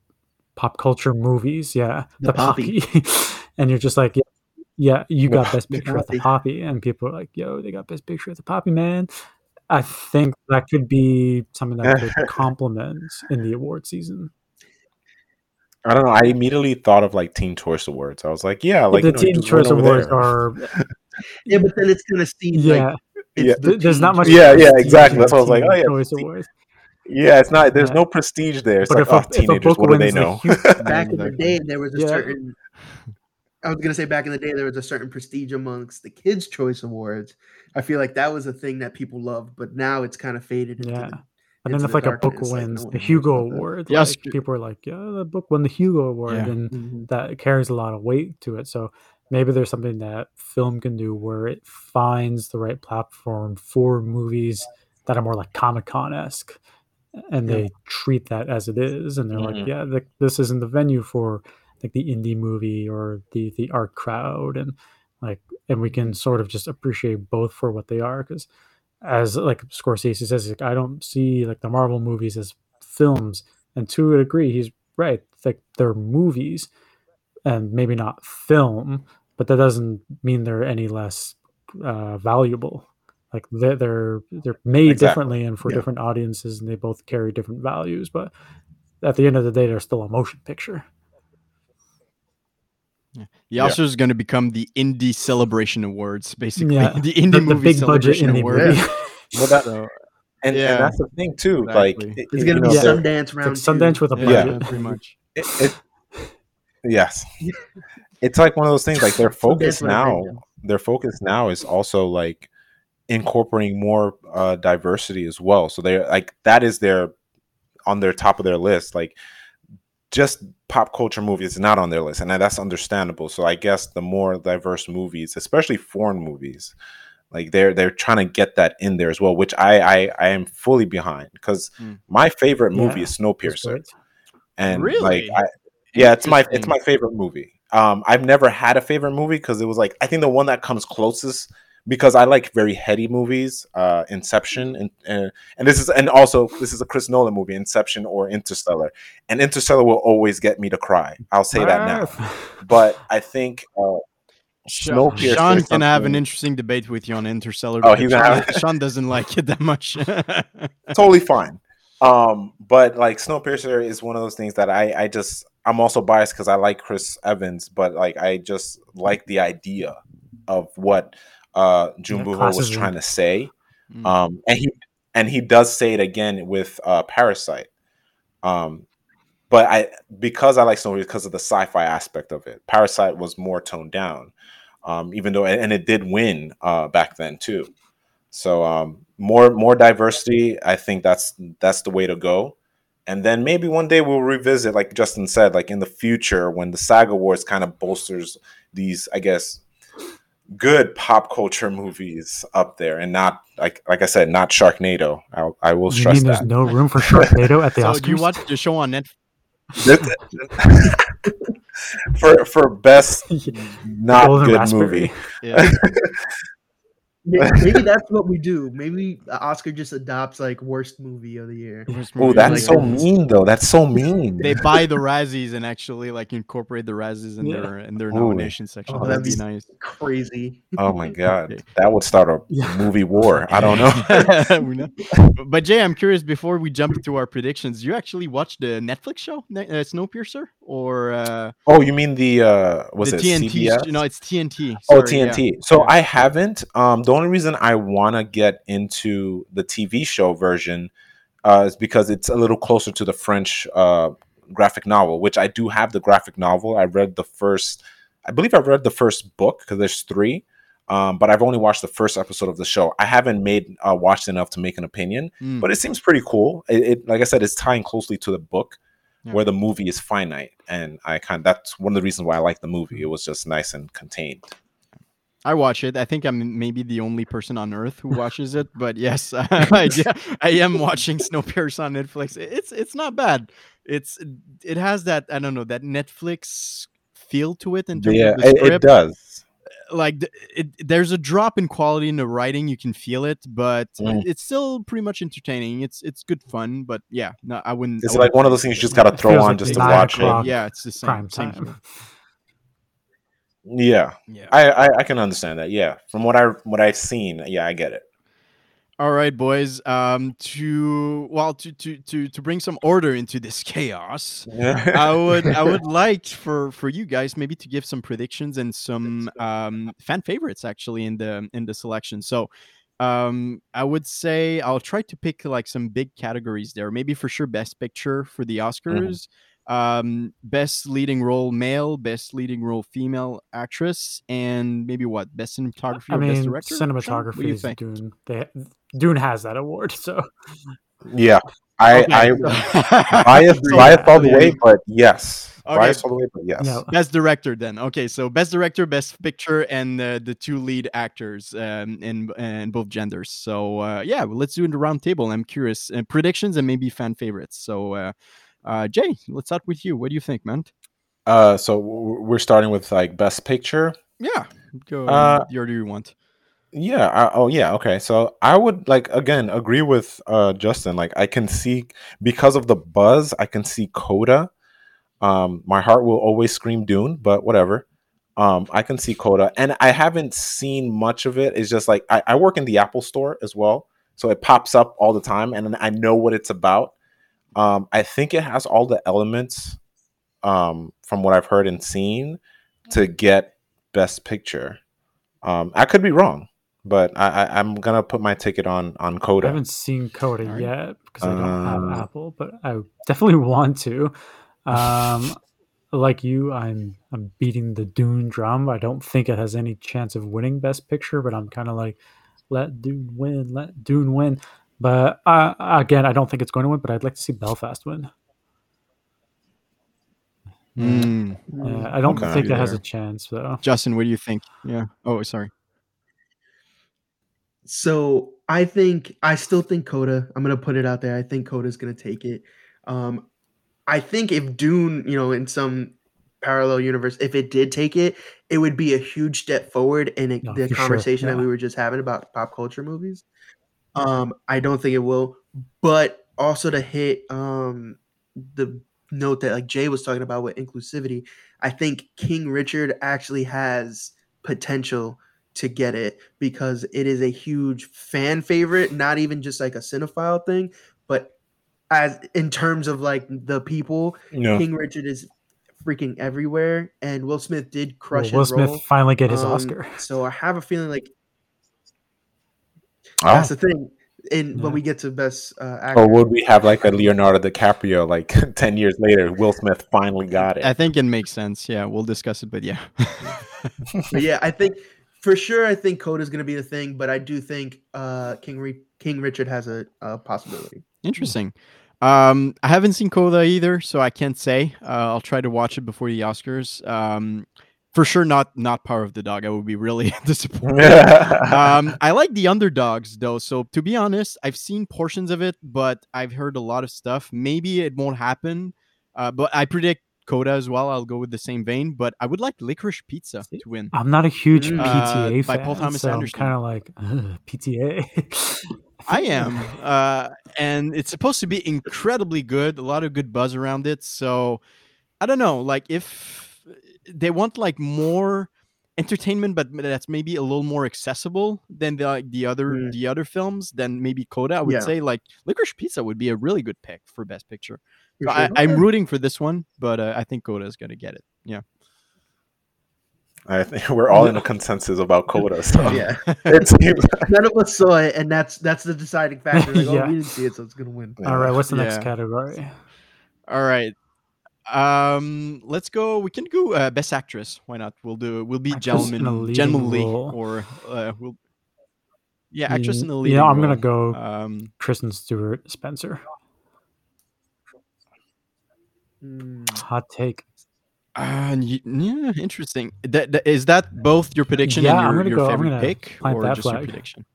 pop culture movies, yeah, The the, poppy, *laughs* and you're just like, yeah, yeah you got best *laughs* picture at the Poppy. poppy, and people are like, yo, they got best picture at the poppy, man. I think that could be something that could *laughs* complement in the award season. I don't know. I immediately thought of like Teen Choice Awards. I was like, yeah, like the you know, Teen Choice Awards there. are, *laughs* Yeah, but then it's gonna seem yeah, like Yeah. the there's not much. Yeah, yeah, exactly. That's why I was like, oh, yeah, Choice. Awards. Yeah, it's not. There's Yeah. no prestige there. It's But like, if a- oh, if a teenagers. book What do they know? Hugo- *laughs* back in the day there was a Yeah. certain I was gonna say back in the day there was a certain prestige amongst the kids' choice awards. I feel like that was a thing that people loved, but now it's kind of faded into Yeah. the And into then if the like a book darkness, like, no wins one the Hugo. Award, The like Oscar- people are like, yeah, the book won the Hugo Award, Yeah. and Mhm. that carries a lot of weight to it. So maybe there's something that film can do where it finds the right platform for movies that are more like Comic Con esque, and Yeah. they treat that as it is, and they're like, yeah, the, this isn't the venue for like the indie movie or the the art crowd, and like, and we can sort of just appreciate both for what they are because as like Scorsese says, like, I don't see like the Marvel movies as films. And to a degree, he's right. Like they're movies, and maybe not film, but that doesn't mean they're any less uh, valuable. Like they're they're they're made Exactly. differently and for Yeah. different audiences, and they both carry different values. But at the end of the day, they're still a motion picture. The Yeah. Oscars is going to become the Indie Celebration Awards, basically. Yeah, *laughs* the Indie The, the Movie big budget Celebration indie Awards. movie. Yeah. *laughs* Well, that, So, and, Yeah, and that's the thing too. Like, it- It's gonna be Yeah. there- Sundance round like Sundance with a yeah, budget. pretty much. it, it, yes, it's like one of those things. Like their *laughs* focus Sundance with a now, their focus now is also like incorporating more uh, diversity as well. So they're like that is their on their top of their list. Like just pop culture movies is not on their list, and that's understandable. So I guess the more diverse movies, especially foreign movies, like they're they're trying to get that in there as well, which I I, I am fully behind because Mm. my favorite movie Yeah, is That's Snowpiercer, great. and like I, yeah, it's my it's my favorite movie. Um, I've never had a favorite movie because it was like I think the one that comes closest because I like very heady movies, uh, Inception, and and, and this is and also this is a Chris Nolan movie, Inception or Interstellar, and Interstellar will always get me to cry. I'll say that now, *laughs* but I think uh, Sean, Snowpiercer Sean can have an interesting debate with you on Interstellar. Oh, he's gonna Sean, have- Sean doesn't like it that much. *laughs* totally fine. Um, but like Snowpiercer is one of those things that I I just I'm also biased because I like Chris Evans, but like I just like the idea of what uh Joon was trying to say. Mm. Um, and he and he does say it again with uh Parasite. Um, but I because I like Snowpiercer because of the sci-fi aspect of it. Parasite was more toned down, um, even though and it did win uh back then too. So um, more more diversity. I think that's that's the way to go. And then maybe one day we'll revisit, like Justin said, like in the future when the SAG Awards kind of bolsters these, I guess, good pop culture movies up there, and not like like I said, not Sharknado. I, I will You stress mean there's that. no room for Sharknado at the *laughs* so Oscars? you watch the show on Netflix? *laughs* for for best *laughs* not Golden good Raspberry. movie. Yeah. May- *laughs* Maybe that's what we do. Maybe Oscar just adopts like worst movie of the year. Oh, that's the so mean though. That's so mean. They buy the *laughs* Razzies and actually like incorporate the Razzies in Yeah. their in their Ooh. nomination section. Oh, That'd be that'd nice. Crazy. *laughs* Oh my god, Okay. that would start a Yeah. movie war. I don't know. But Jay, I'm curious. Before we jump to our predictions, you actually watched the Netflix show, Ne- uh, Snowpiercer, or uh, Oh, you mean the uh was the it TNT? CBS? sh- No, it's TNT. Oh, Sorry, yeah. TNT. So I haven't. Um, the only reason I want to get into the TV show version uh, is because it's a little closer to the French uh, graphic novel, which I do have the graphic novel. I read the first, I believe I read the first book because there's three, um, but I've only watched the first episode of the show. I haven't made uh, watched enough to make an opinion, Mm. but it seems pretty cool. It, it like I said, it's tying closely to the book. Yeah. Where the movie is finite, and I kind that's one of the reasons why I like the movie. It was just nice and contained. I watch it. I think I'm maybe the only person on earth who *laughs* watches it, but yes, *laughs* I, I am watching Snowpiercer on Netflix. It's it's not bad. It's it has that I don't know that Netflix feel to it in terms yeah, of the it, it does. like th- it, there's a drop in quality in the writing. You can feel it, but Mm. it's still pretty much entertaining. It's it's good fun, but yeah, no, I wouldn't. It's I like wouldn't one of those things you just gotta throw on like just to watch it. Yeah, it's the same. prime time. here. Yeah, Yeah. I, I I can understand that. Yeah, from what I what I've seen, yeah, I get it. All right, boys. Um, to well, to to to to bring some order into this chaos. *laughs* I would I would like for for you guys maybe to give some predictions and some um, fan favorites actually in the in the selection. So um I would say I'll try to pick like some big categories there. Maybe for sure best picture for the Oscars. Um best leading role male, best leading role female actress, and maybe what best cinematography I or best director? Sean? What do cinematography you is think? Dune. They, Dune has that award, so yeah, I Okay. I *laughs* biased So- biased all the way, but yes, Okay. biased all the way, but yes. Yeah. Best director, then. Okay, so best director, best picture, and uh, the two lead actors um, in in both genders. So uh, yeah, well, let's do it the round table. I'm curious uh, predictions and maybe fan favorites. So uh, Jay, let's start with you. What do you think, man? Uh, so we're starting with like best picture. Yeah, go Uh, the order you want. Yeah. I, oh, yeah. Okay. So I would like again agree with uh Justin. Like I can see because of the buzz, I can see Coda. Um, my heart will always scream Dune, but whatever. Um, I can see Coda, and I haven't seen much of it. It's just like I, I work in the Apple Store as well, so it pops up all the time, and I know what it's about. Um, I think it has all the elements, um, from what I've heard and seen, to get Best Picture. Um, I could be wrong, but I, I, I'm gonna put my ticket on on Coda. I haven't seen Coda Alright. yet because I don't have Uh, Apple, but I definitely *laughs* want to. Um, like you, I'm I'm beating the Dune drum. I don't think it has any chance of winning Best Picture, but I'm kind of like, let Dune win, let Dune win. But uh, again, I don't think it's going to win. But I'd like to see Belfast win. Mm. Yeah, I don't Okay. think it has a chance though. Justin, what do you think? Yeah. Oh, sorry. So I think I still think Coda. I'm gonna put it out there. I think Coda's gonna take it. Um, I think if Dune, you know, in some parallel universe, if it did take it, it would be a huge step forward in it, No, the for sure, conversation that we were just having about pop culture movies. Um, I don't think it will, but also to hit um the note that like Jay was talking about with inclusivity, I think King Richard actually has potential to get it because it is a huge fan favorite, not even just like a cinephile thing, but as in terms of like the people, Yeah. King Richard is freaking everywhere, and Will Smith did Will crush Will his Smith role. finally get his Um, Oscar? So I have a feeling like Oh. that's the thing. And Yeah. when we get to best uh, actor, Or would we have like a Leonardo DiCaprio like *laughs* 10 years later? Will Smith finally got it. I think it makes sense. Yeah, we'll discuss it, but yeah. *laughs* but yeah, I think for sure, I think Coda is going to be the thing, but I do think uh, King Re- King Richard has a, a possibility. Interesting. Um, I haven't seen Coda either, so I can't say. Uh, I'll try to watch it before the Oscars. Um, for sure, not not Power of the Dog. I would be really *laughs* disappointed. *laughs* um, I like the underdogs though. So to be honest, I've seen portions of it, but I've heard a lot of stuff. Maybe it won't happen, uh, but I predict Coda as well. I'll go with the same vein, but I would like Licorice Pizza See, to win. I'm not a huge Mm. PTA Uh, by fan, Paul Thomas so Anderson. I'm kind of like "Ugh, PTA. *laughs* I am, uh, and it's supposed to be incredibly good. A lot of good buzz around it. So I don't know, like if they want like more entertainment, but that's maybe a little more accessible than the like, the other Mm. the other films, than maybe Coda. I would Yeah. say like Licorice Pizza would be a really good pick for Best Picture. For So I, sure. I'm rooting for this one, but uh, I think Coda is going to get it. Yeah. I think *laughs* we're all in a consensus about Coda. *laughs* So Yeah. *laughs* it seems None of us saw it, and that's that's the deciding factor. Like, Yeah. oh, we didn't see it, so it's gonna win. All right, what's the next category? All right. Um, let's go. We can go uh, best actress. Why not? We'll do. We'll be Actress gentlemen, gentlemanly, or uh, we'll. Yeah, actress in the lead. Yeah, I'm gonna go Um, Kristen Stewart Spencer. Mm. Hot take. uh, yeah, interesting. That, that is that both your prediction Yeah, and I'm your, gonna your go- I'm favorite gonna pick, or that just your prediction?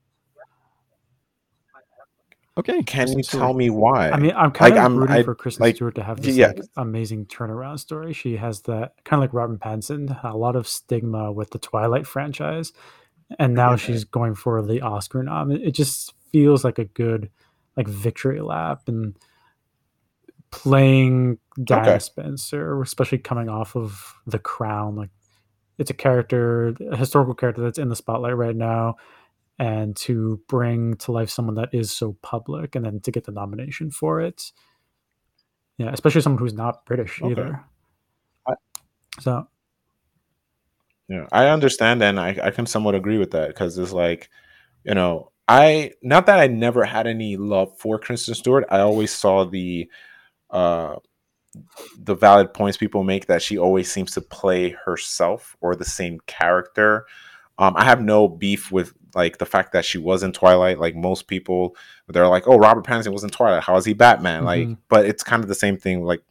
Okay. can you tell me why? I mean, I'm kind of I'm- rooting I- for Kristen like, Stewart to have this yeah. like, amazing turnaround story. She has that kind of like Robin Pattinson, a lot of stigma with the Twilight franchise, and now Yeah. she's going for the Oscar nom. It, it just feels like a good like victory lap and playing Diana Okay. Spencer, especially coming off of The Crown. Like, it's a character, a historical character that's in the spotlight right now and to bring to life someone that is so public and then to get the nomination for it yeah especially someone who's not british Okay. either I- so Yeah, I understand, and I, I can somewhat agree with that because it's like, you know, I not that I never had any love for Kristen Stewart. I always saw the, uh, the valid points people make that she always seems to play herself or the same character. Um, I have no beef with like the fact that she was in Twilight. Like most people, they're like, "Oh, Robert Pattinson was in Twilight. How is he Batman?" Like, Mhm. but it's kind of the same thing. Like,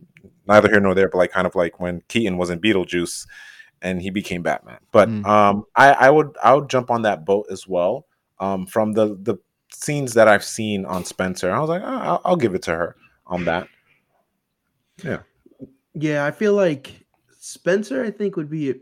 neither here nor there. But like, kind of like when Keaton was in Beetlejuice and he became Batman. But Mm. um, I, I would I would jump on that boat as well. Um, from the the scenes that I've seen on Spencer, I was like, oh, I'll, I'll give it to her on that. Yeah, yeah, I feel like Spencer. I think would be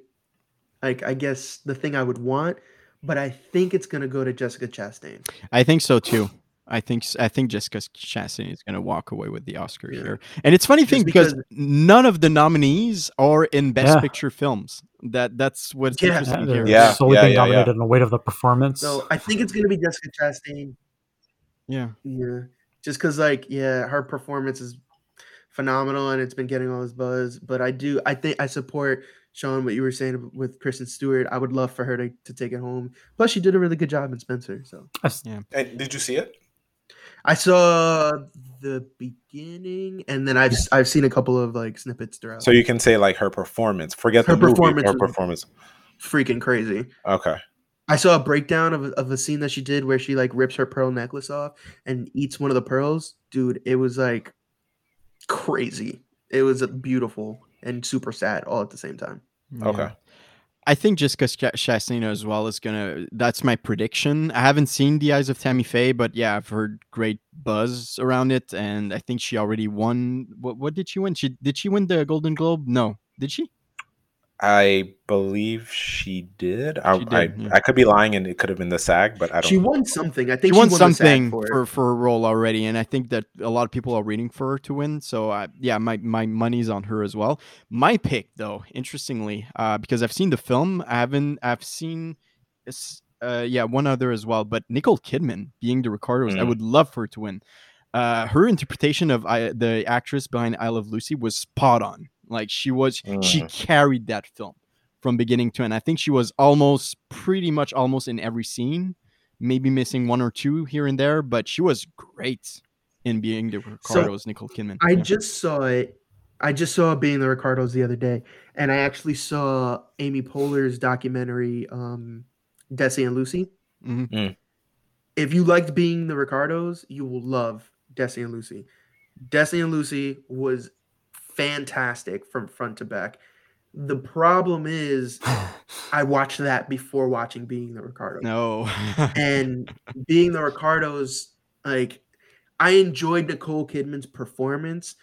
like I guess the thing I would want, but I think it's gonna go to Jessica Chastain. I think so too. I think s- I think Jessica Chastain is going to walk away with the Oscar Yeah. here. And it's funny Just thing because, because- none of the nominees are in Best Yeah. Picture films. That that's what's Yeah. yeah, interesting they're here. Yeah, solely yeah, being yeah, yeah. dominated in the weight of the performance So I think it's gonna be Jessica Chastain. Yeah. Yeah, just because like yeah, her performance is phenomenal and it's been getting all this buzz. But I do, I think I support Sean what you were saying with Kristen Stewart. I would love for her to, to take it home. Plus, she did a really good job in Spencer. So yeah. And did you see it? I saw the beginning, and then I've I've seen a couple of like snippets throughout. So you can say like her performance. Forget Her the movie. performance Her was- performance. freaking crazy. Okay. I saw a breakdown of, a- of a scene that she did where she like rips her pearl necklace off and eats one of the pearls. Dude, it was like crazy. It was beautiful and super sad all at the same time. Okay. I think Jessica Ch- Chastain as well is gonna. That's my prediction. I haven't seen The Eyes of Tammy Faye, but yeah, I've heard great buzz around it, and I think she already won. What, what did she win? She did she win the Golden Globe? No, did she? I believe she did. I, She did, I, yeah. I could be lying, and it could have been the SAG, but I don't. She won something. I think She think won the SAG something for it. for, for a role already, and I think that a lot of people are reading for her to win. So I, yeah, my my money's on her as well. My pick, though, interestingly, uh, because I've seen the film, I haven't. I've seen, this, uh, yeah, one other as well. But Nicole Kidman being the Ricardos, I Mm. would love for her to win. Uh, her interpretation of I, the actress behind I Love Lucy was spot on. Like she was, she Mm. carried that film from beginning to end. I think she was almost, pretty much, almost in every scene maybe missing one or two here and there, but she was great in being the Ricardos, Nicole Kidman. I Yeah. just saw it. I just saw being the Ricardos the other day, and I actually saw Amy Poehler's documentary, um, Desi and Lucy. Mhm. If you liked being the Ricardos, you will love Desi and Lucy. Desi and Lucy was fantastic from front to back. The problem is, *sighs* I watched that before watching Being the Ricardos. no. *laughs* and being the Ricardos, like I enjoyed Nicole Kidman's performance,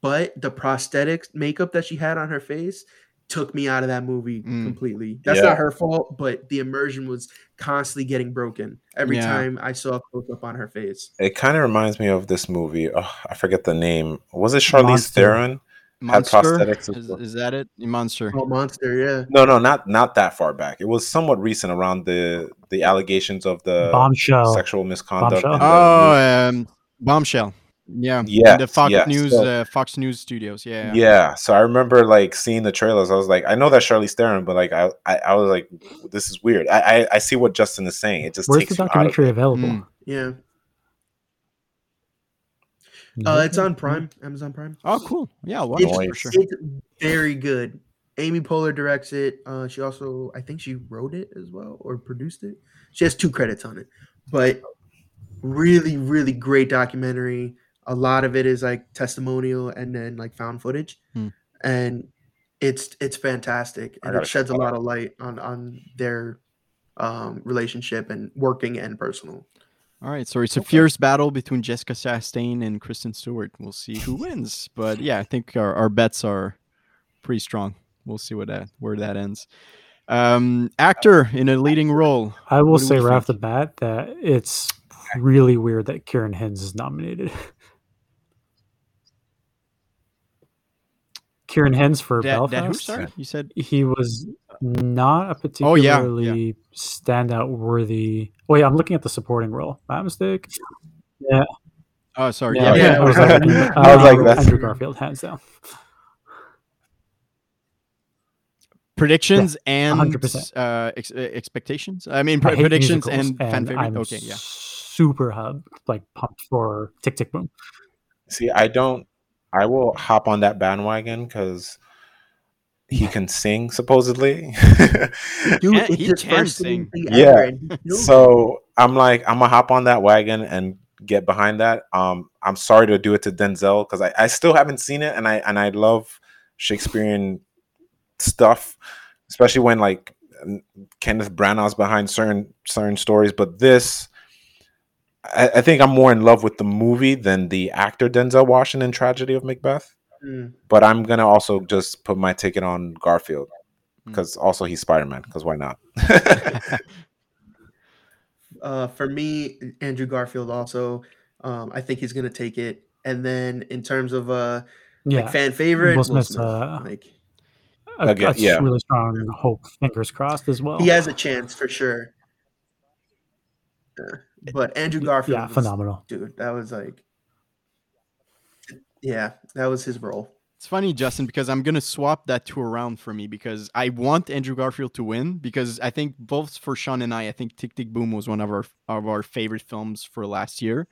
but the prosthetics makeup that she had on her face took me out of that movie Mm. completely. That's Yeah. not her fault, but the immersion was constantly getting broken every Yeah. time I saw a close up on her face. It kind of reminds me of this movie. Oh, I forget the name. Was it Charlize Monster. Theron? Monster prosthetics is, is that it? Monster. Oh, monster, yeah. No, no, not not that far back. It was somewhat recent around the the allegations of the Bombshell. sexual misconduct. Bombshell? Oh, um, Bombshell. Yeah. Yeah. The Fox yes. News. So- uh, Fox News Studios. Yeah. Yeah. So I remember like seeing the trailers. I was like, I know that Charlize Theron, but like I, I, I was like, this is weird. I, I, I see what Justin is saying. It just Where's takes the you out of documentary available? Mm. Yeah. No? Uh, it's on Prime, Amazon Prime. Oh, cool. Yeah. Well, It's, for sure. it's very good. Amy Poehler directs it. Uh, she also, I think she wrote it as well or produced it. She has two credits on it, but really, really great documentary. A lot of it is like testimonial and then like found footage, Hmm. and it's it's fantastic and it sheds a lot of light on on their um, relationship and working and personal. All right. So it's a fierce battle between Jessica Chastain and Kristen Stewart. We'll see who *laughs* wins. But yeah, I think our, our bets are pretty strong. We'll see what that where that ends. Um, actor in a leading role. I will say right off the bat that it's really weird that Ciarán Hinds is nominated. *laughs* Ciarán Hinds for That, Belfast. that who? Sorry, you said. He was not a particularly Oh, yeah, yeah. particularly standout worthy. Oh yeah, I'm looking at the supporting role. My mistake. Yeah, Oh, sorry. yeah. Yeah. yeah. I was like, *laughs* I was like, uh, that's- Andrew Garfield, hands down. Predictions and uh, ex- uh, expectations. I mean, I predictions musicals, and fan favorite. I'm Okay, yeah. super hub like pumped for Tick Tick Boom. See, I don't. I will hop on that bandwagon because he can sing supposedly. Dude, can- it's he can sing. Yeah. ever, and he kills it. so I'm like, I'm gonna hop on that wagon and get behind that. Um, I'm sorry to do it to Denzel because I, I still haven't seen it, and I and I love Shakespearean stuff, especially when like n- Kenneth Branagh's behind certain certain stories. But this, I, I think I'm more in love with the movie than the actor Denzel Washington tragedy of Macbeth. Mm. But I'm gonna also just put my ticket on Garfield Mm. because also he's Spider Man. Because why not? *laughs* Uh, for me, Andrew Garfield also. Um, I think he's gonna take it. And then in terms of uh, Yeah, like fan favorite, Will Will Smith. uh, like a, Again, a yeah. really strong and hope. Fingers crossed as well. he has a chance for sure. Yeah. But Andrew Garfield, yeah, was- phenomenal. dude. That was like, yeah, that was his role. It's funny, Justin, because I'm gonna swap that two around for me because I want Andrew Garfield to win because I think both for Sean and I, I think Tick Tick Boom was one of our of our favorite films for last year,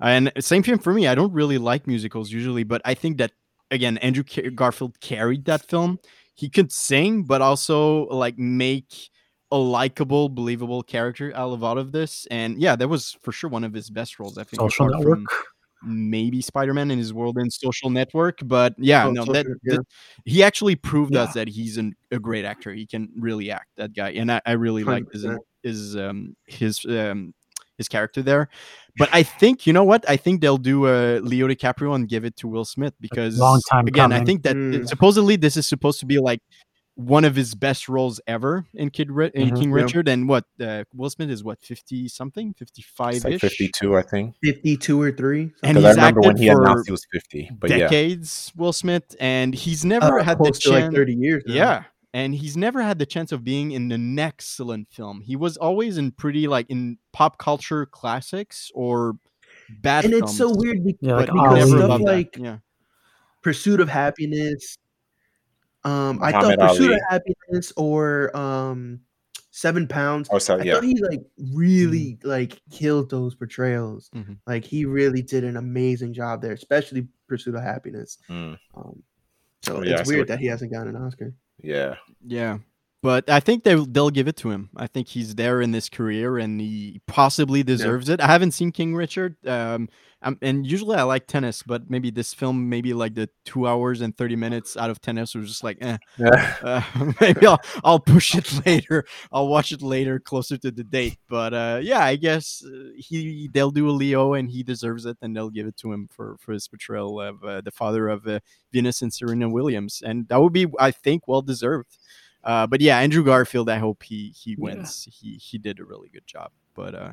and same thing for me. I don't really like musicals usually, but I think that again, Andrew Garfield carried that film. He could sing, but also like make a likable, believable character out of all of this. And yeah, that was for sure one of his best roles. I think. Social Network. maybe Spider-Man in his world in Social Network, but yeah, Oh, no, that, that- he actually proved us that he's an, a great actor. He can really act. That guy, and I, I really like his his um his um his character there. But I think you know what? I think they'll do uh, Leo DiCaprio and give it to Will Smith because long time again, I think that Mm. supposedly this is supposed to be like one of his best roles ever in Kid Ri- in Mhm. King Yeah. Richard. And what uh, Will Smith is what fifty something, fifty five like ish. 52, I think. Fifty-two or three. And Because I he's remember when he announced he was 50. But yeah, decades, Will Smith, and he's never uh, had the close to like chance. thirty years. now. Yeah. And he's never had the chance of being in an excellent film. He was always in pretty like in pop culture classics or bad and films. it's so weird be- Yeah, like because stuff like. Yeah. Pursuit of Happiness. Um, I thought Pursuit Ali. of Happiness or um, Seven Pounds. Oh, so I yeah. thought he like really like killed those portrayals. Mhm. Like he really did an amazing job there, especially Pursuit of Happiness. Mm, Um, so Oh, yeah, it's see weird that he hasn't gotten an Oscar. yeah. Yeah. but I think they they'll give it to him. I think he's there in this career, and he possibly deserves it. I haven't seen King Richard, um, I'm, and usually I like tennis, but maybe this film, maybe like the two hours and thirty minutes out of tennis was just like, eh. *laughs* Yeah. *laughs* Uh, *laughs* maybe I'll I'll push it later. I'll watch it later, closer to the date. But uh, yeah, I guess uh, he they'll do a Leo, and he deserves it, and they'll give it to him for for his portrayal of uh, the father of uh, Venus and Serena Williams, and that would be, I think, well deserved. Uh, but yeah, Andrew Garfield, I hope he he wins. He he did a really good job. But uh,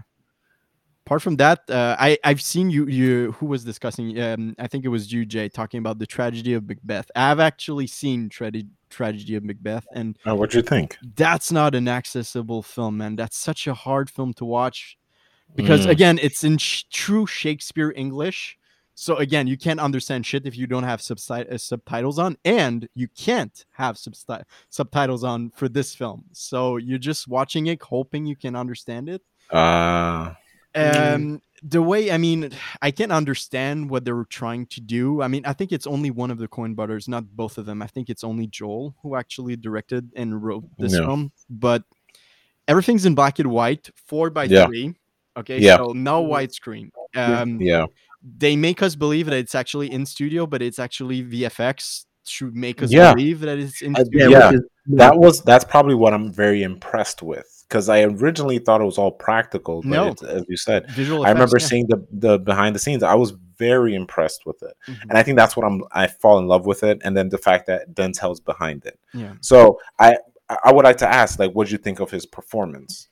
apart from that, uh, I I've seen you you who was discussing. Um, I think it was you, Jay, talking about the tragedy of Macbeth. I've actually seen tra- tragedy of Macbeth, and Oh, what'd you think? that's not an accessible film, man. That's such a hard film to watch because Mm. again, it's in sh- true Shakespeare English. So again, you can't understand shit if you don't have uh, subtitles on, and you can't have subti- subtitles on for this film. So you're just watching it, hoping you can understand it. Uh, Mm. Um, the way I mean, I can't understand what they were trying to do. I mean, I think it's only one of the Coen brothers, not both of them. I think it's only Joel who actually directed and wrote this Yeah. film. But everything's in black and white, four by Yeah. three. Okay, Yeah. so no widescreen. Yeah. Um, yeah. they make us believe that it's actually in studio, but it's actually VFX to make us Yeah. believe that it's in Uh, studio. Yeah, which is- That was that's probably what I'm very impressed with because I originally thought it was all practical. But No. it's, as you said, Visual I remember yeah. seeing the the behind the scenes. I was very impressed with it, Mhm. and I think that's what I'm. I fall in love with it, and then the fact that Denzel's behind it. Yeah. So I I would like to ask, like, what do you think of his performance?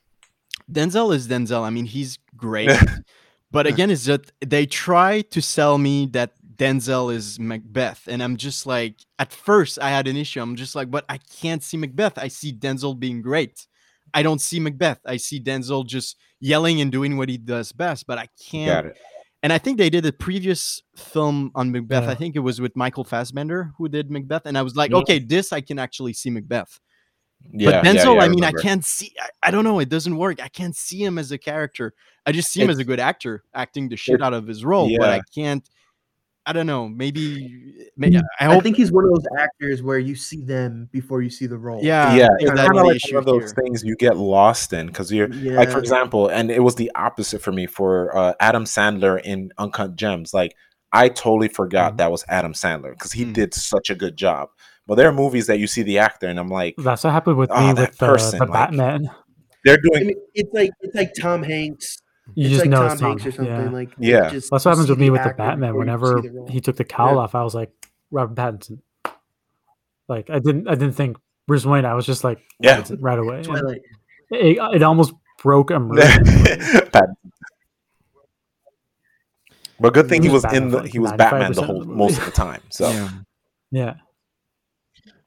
Denzel is Denzel. I mean, he's great. *laughs* but again, it's that they try to sell me that Denzel is Macbeth. And I'm just like, at first, I had an issue. I'm just like, but I can't see Macbeth. I see Denzel being great. I don't see Macbeth. I see Denzel just yelling and doing what he does best, but I can't. Got it. And I think they did a previous film on Macbeth. Yeah. I think it was with Michael Fassbender who did Macbeth. And I was like, okay, this I can actually see Macbeth Yeah, but Denzel, yeah, I mean, I remember. can't see. I, I don't know. It doesn't work. I can't see him as a character. I just see him as a good actor, acting the shit out of his role. But I can't. I don't know. Maybe. may Mm, I I think he's one of those actors where you see them before you see the role. Yeah, yeah, I it's kind of like one of those here. things you get lost in because you're yeah. like, for example, and it was the opposite for me for uh, Adam Sandler in Uncut Gems. Like, I totally forgot Mhm. that was Adam Sandler because he Mm. did such a good job. But there are movies that you see the actor, and I'm like, That's what happened with Oh, me with the, person, the like- Batman. they're I doing mean, it's like it's like Tom Hanks. You it's just like know Tom it's Tom Hanks or something. Yeah. Like Yeah. it's just That's what happens with me with the Batman. Whenever the he took the cowl Yeah. off, I was like, Robert Pattinson. Like I didn't, I didn't think Bruce Wayne. I was just like, Yeah. Pattinson right away. Twilight. It, it almost broke immersion. *laughs* Pat- But good thing He he was was in the like he was Batman the whole of the most of the time. So Yeah. yeah,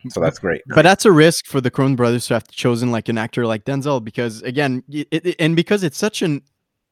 so that's great. But that's a risk for the Coen brothers to have chosen like an actor like Denzel because again, it, it- and because it's such an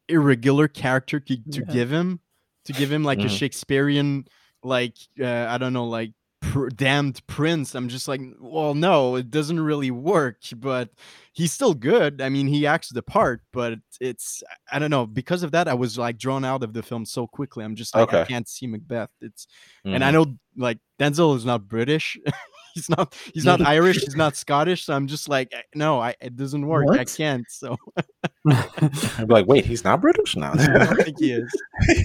irregular character to, to Yeah. give him, to give him like a Mhm. Shakespearean, like uh, I don't know, like pr- damned prince. I'm just like, well, no, it doesn't really work. But he's still good. I mean, he acts the part, but it's I don't know. Because of that, I was like drawn out of the film so quickly. I'm just like, I can't see Macbeth. It's and I Mhm. know like Denzel is not British. *laughs* *laughs* he's not he's not Irish, he's not Scottish, so I'm just like eh, no, I, it doesn't work. I can't. So *laughs* I'd be like, wait, he's not British now. *laughs* I don't think he is.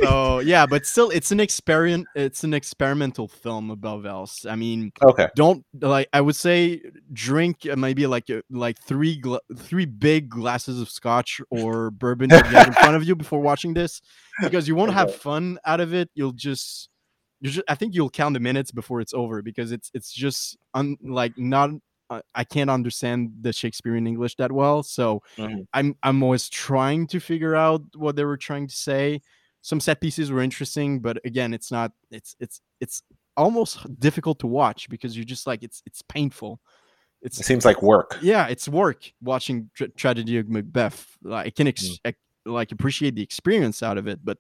So yeah, but still it's an experiment it's an experimental film above else. I mean, okay. don't like I would say drink uh, maybe like uh, like three gla- three big glasses of scotch or bourbon that you have in front of you before watching this because you won't have fun out of it. You'll just you just I think you'll count the minutes before it's over because it's it's just un, like not uh, I can't understand the Shakespearean English that well, so Mhm. I'm I'm always trying to figure out what they were trying to say. Some set pieces were interesting, but again, it's not. It's it's it's almost difficult to watch because you're just like it's it's painful. It's It seems like work. yeah, it's work watching tra- Tragedy of Macbeth. Like, I can ex- Mm. like appreciate the experience out of it, but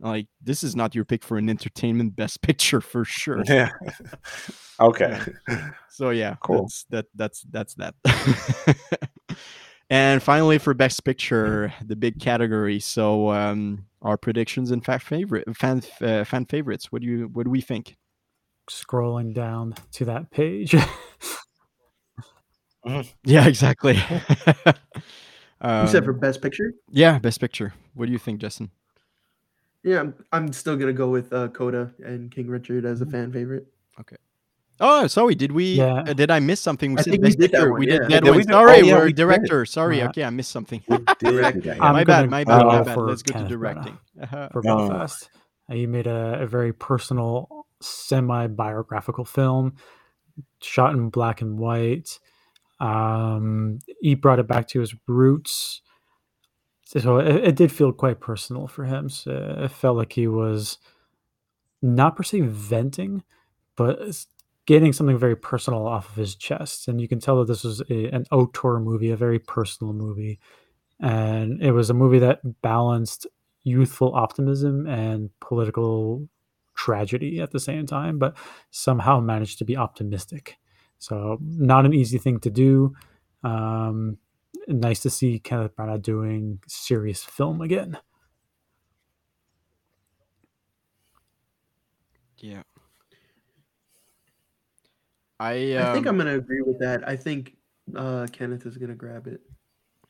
like this is not your pick for an entertainment best *laughs* picture for sure. Yeah. *laughs* okay. *laughs* So yeah, Cool. That's, that that's that's that. and finally, for best picture, the big category. So um, our predictions and fan favorite fan uh, fan favorites. What do you what do we think? scrolling down to that page. Yeah, exactly. you said for Um, best picture? yeah, best picture. What do you think, Justin? Yeah, I'm, I'm still gonna go with uh, Coda and King Richard as a fan favorite. Okay. Oh, sorry. Did we? Yeah. uh, did I miss something? We I said think we best did that picture. one, We did Yeah, that did one. we do- Sorry, oh, yeah, we're we did. director. Sorry. Yeah. Okay, I missed something. *laughs* Direct. Yeah. My bad. My bad. My bad. Let's go to directing. *laughs* Uh-huh. for No. Belfast. Uh, He made a, a very personal, semi biographical film shot in black and white. Um, he brought it back to his roots. So it, it did feel quite personal for him. So it felt like he was not per se venting, but getting something very personal off of his chest. And you can tell that this was a, an auteur movie, a very personal movie. And it was a movie that balanced youthful optimism and political tragedy at the same time, but somehow managed to be optimistic. So, not an easy thing to do. Um, nice to see Kenneth Branagh doing serious film again. Yeah. I. Um, I think I'm gonna agree with that. I think uh, Kenneth is gonna grab it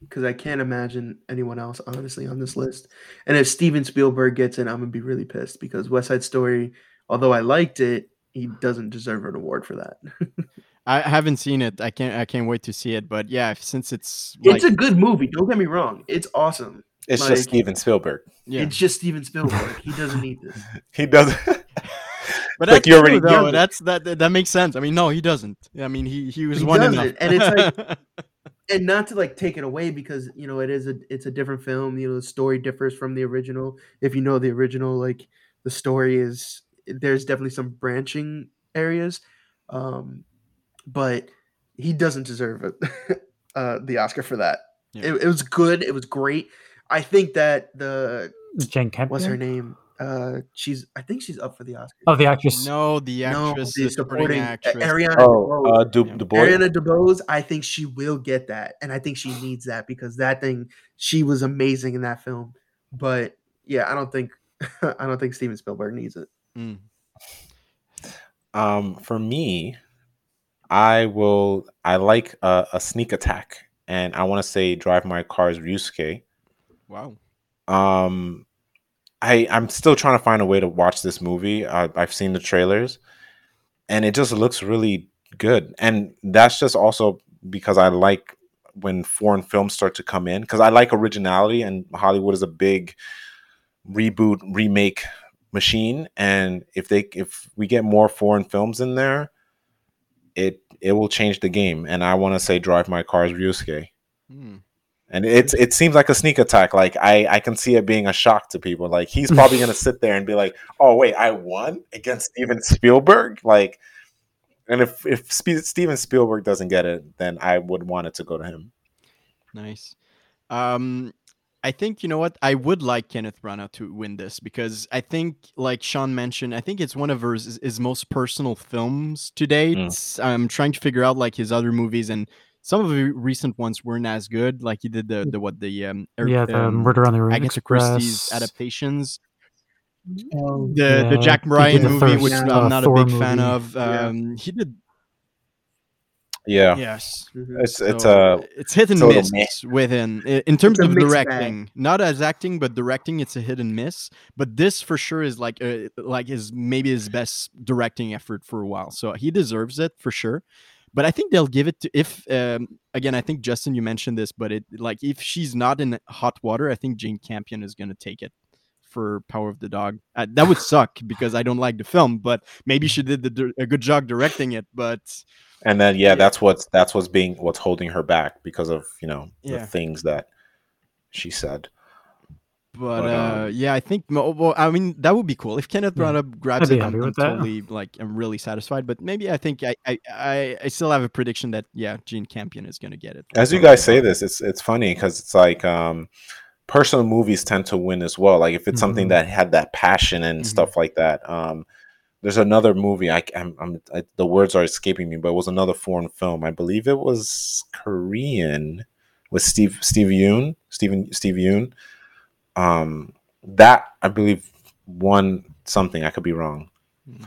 because I can't imagine anyone else honestly on this list. And if Steven Spielberg gets it, I'm gonna be really pissed because West Side Story, although I liked it, he doesn't deserve an award for that. *laughs* I haven't seen it. I can't. I can't wait to see it. But yeah, since it's it's like, a good movie. Don't get me wrong. It's awesome. It's Like- just Steven Spielberg. yeah. It's just Steven Spielberg. he doesn't need this. *laughs* He doesn't. *laughs* *laughs* But like that's you true, already- though. That's that, that. that makes sense. I mean, no, he doesn't. I mean, he he was He one doesn't, enough. and it's like- and not to like take it away because you know it is a it's a different film you know the story differs from the original if you know the original like the story is there's definitely some branching areas um but he doesn't deserve it *laughs* uh the oscar for that Yeah. it, it was good it was great i think that the Jane Campion. what's her name uh she's i think she's up for the oscar Oh, the actress. no, the no actress, the the supporting supporting actress. ariana oh, DeBose. uh, Du, Yeah. Du Ariana DeBose, I think she will get that, and I think she needs that because that thing she was amazing in that film. But yeah, I don't think *laughs* I don't think Steven Spielberg needs it. Mm. Um, for me, I will. I like a, a sneak attack, and I want to say Drive My Car's Ryusuke. Wow. Um, I I'm still trying to find a way to watch this movie. I, I've seen the trailers, and it just looks really good. And that's just also because I like when foreign films start to come in because I like originality, and Hollywood is a big reboot remake machine. And if they if we get more foreign films in there, it it will change the game. And I want to say Drive My Car's Ryusuke Hmm. and it's it seems like a sneak attack like i i can see it being a shock to people like he's probably going *laughs* to sit there and be like oh wait i won against steven spielberg like and if if Spe- steven spielberg doesn't get it then i would want it to go to him Nice. Um, I think you know what I would like Kenneth Branagh to win this because I think, like Sean mentioned, I think it's one of his, his most personal films to date. Mm. I'm trying to figure out like his other movies, and some of the recent ones weren't as good. Like he did the the what the um, er- yeah, the um, Murder on the Orient Agatha Express. Christie's adaptations. Oh, The the Yeah, Jack he Bryan did the movie, first, which uh, I'm not Thor a big fan movie. of. Yeah. Um, He did yeah yes. mhm. it's it's So, a it's hit and it's miss with him in terms of mixed bag. directing. Not as acting, but directing, it's a hit and miss. But this for sure is like uh, like his maybe his best directing effort for a while. So he deserves it for sure. But I think they'll give it to if um, again. I think Justin, you mentioned this, but it like if she's not in hot water, I think Jane Campion is going to take it for Power of the Dog. Uh, that would suck because I don't like the film, but maybe she did the, a good job directing it. But and then yeah, Yeah. that's what's that's what's being what's holding her back because of you know Yeah. the things that she said But, But, uh, um, yeah, I think. Well, I mean, that would be cool if Kenneth Yeah. Branagh grabs it. I'm, I'm totally like I'm really satisfied. But maybe I think I I, I, I still have a prediction that yeah, Jane Campion is going to get it. as you guys say this it's it's funny because it's like um personal movies tend to win as well like if it's something Mhm. that had that passion and Mhm. stuff like that um there's another movie I, I'm, I'm I, the words are escaping me but it was another foreign film i believe it was korean with steve steve Yeun steven steve Yeun um that i believe won something i could be wrong Hmm.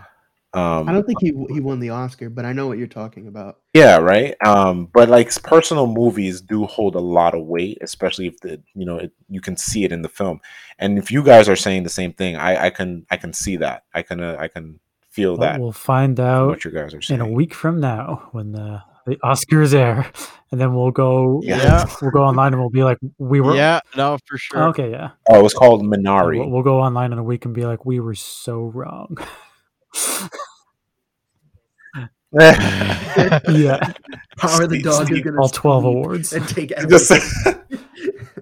Um, I don't think he he won the Oscar, but I know what you're talking about. Yeah, right. Um, but like personal movies do hold a lot of weight, especially if the you know it, you can see it in the film. And if you guys are saying the same thing, I, I can I can see that. I can uh, I can feel But that we'll find out what you guys are saying in a week from now when the the Oscars air, *laughs* and then we'll go. Yeah. *laughs* we'll go online and we'll be like, we were. Yeah, no, for sure. Okay, yeah. Oh, it was called Yeah, Minari. We'll, we'll go online in a week and be like, we were so wrong. *laughs* *laughs* yeah, Power the Steve- dog is Steve- gonna all twelve awards. and take everything. *laughs*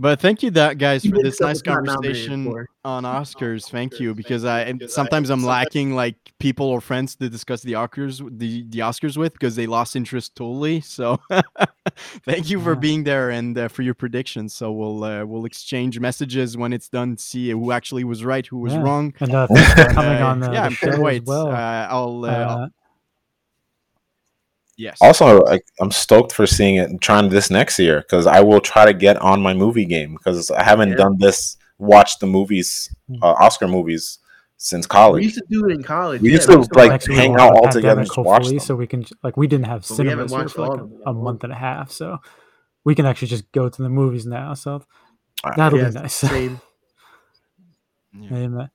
But thank you, that guys, He for this nice it's not nominated conversation on *laughs* Oscars. Thank you, because I and sometimes I'm lacking like people or friends to discuss the Oscars, the the Oscars with, because they lost interest totally. So, *laughs* thank you for being there and uh, for your predictions. So we'll uh, we'll exchange messages when it's done. See who actually was right, who was Yeah. wrong. And uh, *laughs* thanks for coming uh, on the, yeah, the I'm show can't wait. as well. Uh, I'll, uh, I'll- Uh, yes. also, I, I'm stoked for seeing it and trying this next year because I will try to get on my movie game because I haven't Yeah. done this. Watch the movies, Hmm. uh, Oscar movies, since college. We used to do it in college. We yeah, used to, like, next week hang out all together and just watch them. So we can like we didn't have But we haven't watched for all like them a, a month and a half, so we can actually just go to the movies now. So that'll Yes, be nice. Same. *laughs* Yeah.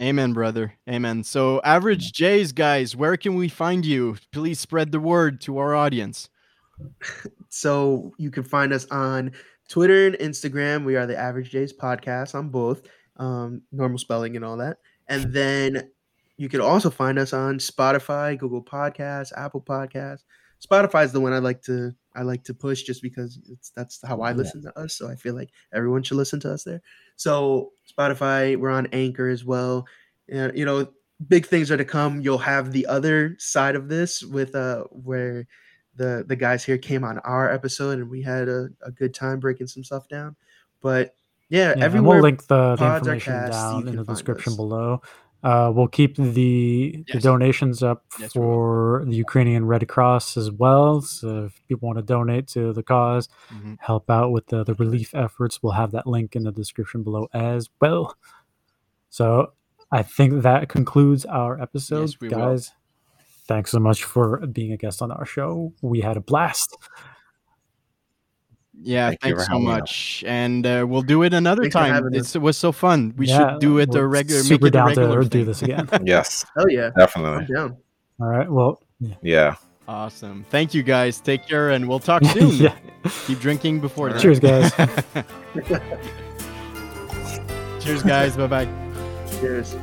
Amen. Brother. Amen. So, average Jays guys, where can we find you? Please spread the word to our audience. *laughs* So you can find us on Twitter and Instagram. We are the Average Jays Podcast on both, um, normal spelling and all that. And then you can also find us on Spotify, Google Podcasts, Apple Podcasts. Spotify is the one I like to I like to push just because it's that's how I Yeah. listen to us. So I feel like everyone should listen to us there. So Spotify, we're on Anchor as well. And you know, big things are to come. You'll have the other side of this with uh where the the guys here came on our episode and we had a, a good time breaking some stuff down. But yeah, Yeah, everywhere we'll link the, the information down in the description us. below. Uh, we'll keep the, the donations up Yes, for the Ukrainian Red Cross as well. So if people want to donate to the cause, Mhm. help out with the, the relief efforts, we'll have that link in the description below as well. So I think that concludes our episode, Yes, we will. guys. Thanks so much for being a guest on our show. We had a blast. Yeah, Thank thanks so having us. much. And uh, we'll do it another Thanks time. It's, it was so fun. We Yeah, should do it a we're regular, make super it a down regular to do this again. *laughs* Yes, Oh yeah, definitely. down. All right. Well, yeah. Yeah. Awesome. Thank you, guys. Take care, and we'll talk *laughs* soon. yeah. Keep drinking before that. Cheers, guys. *laughs* Cheers, guys. Bye bye. Cheers.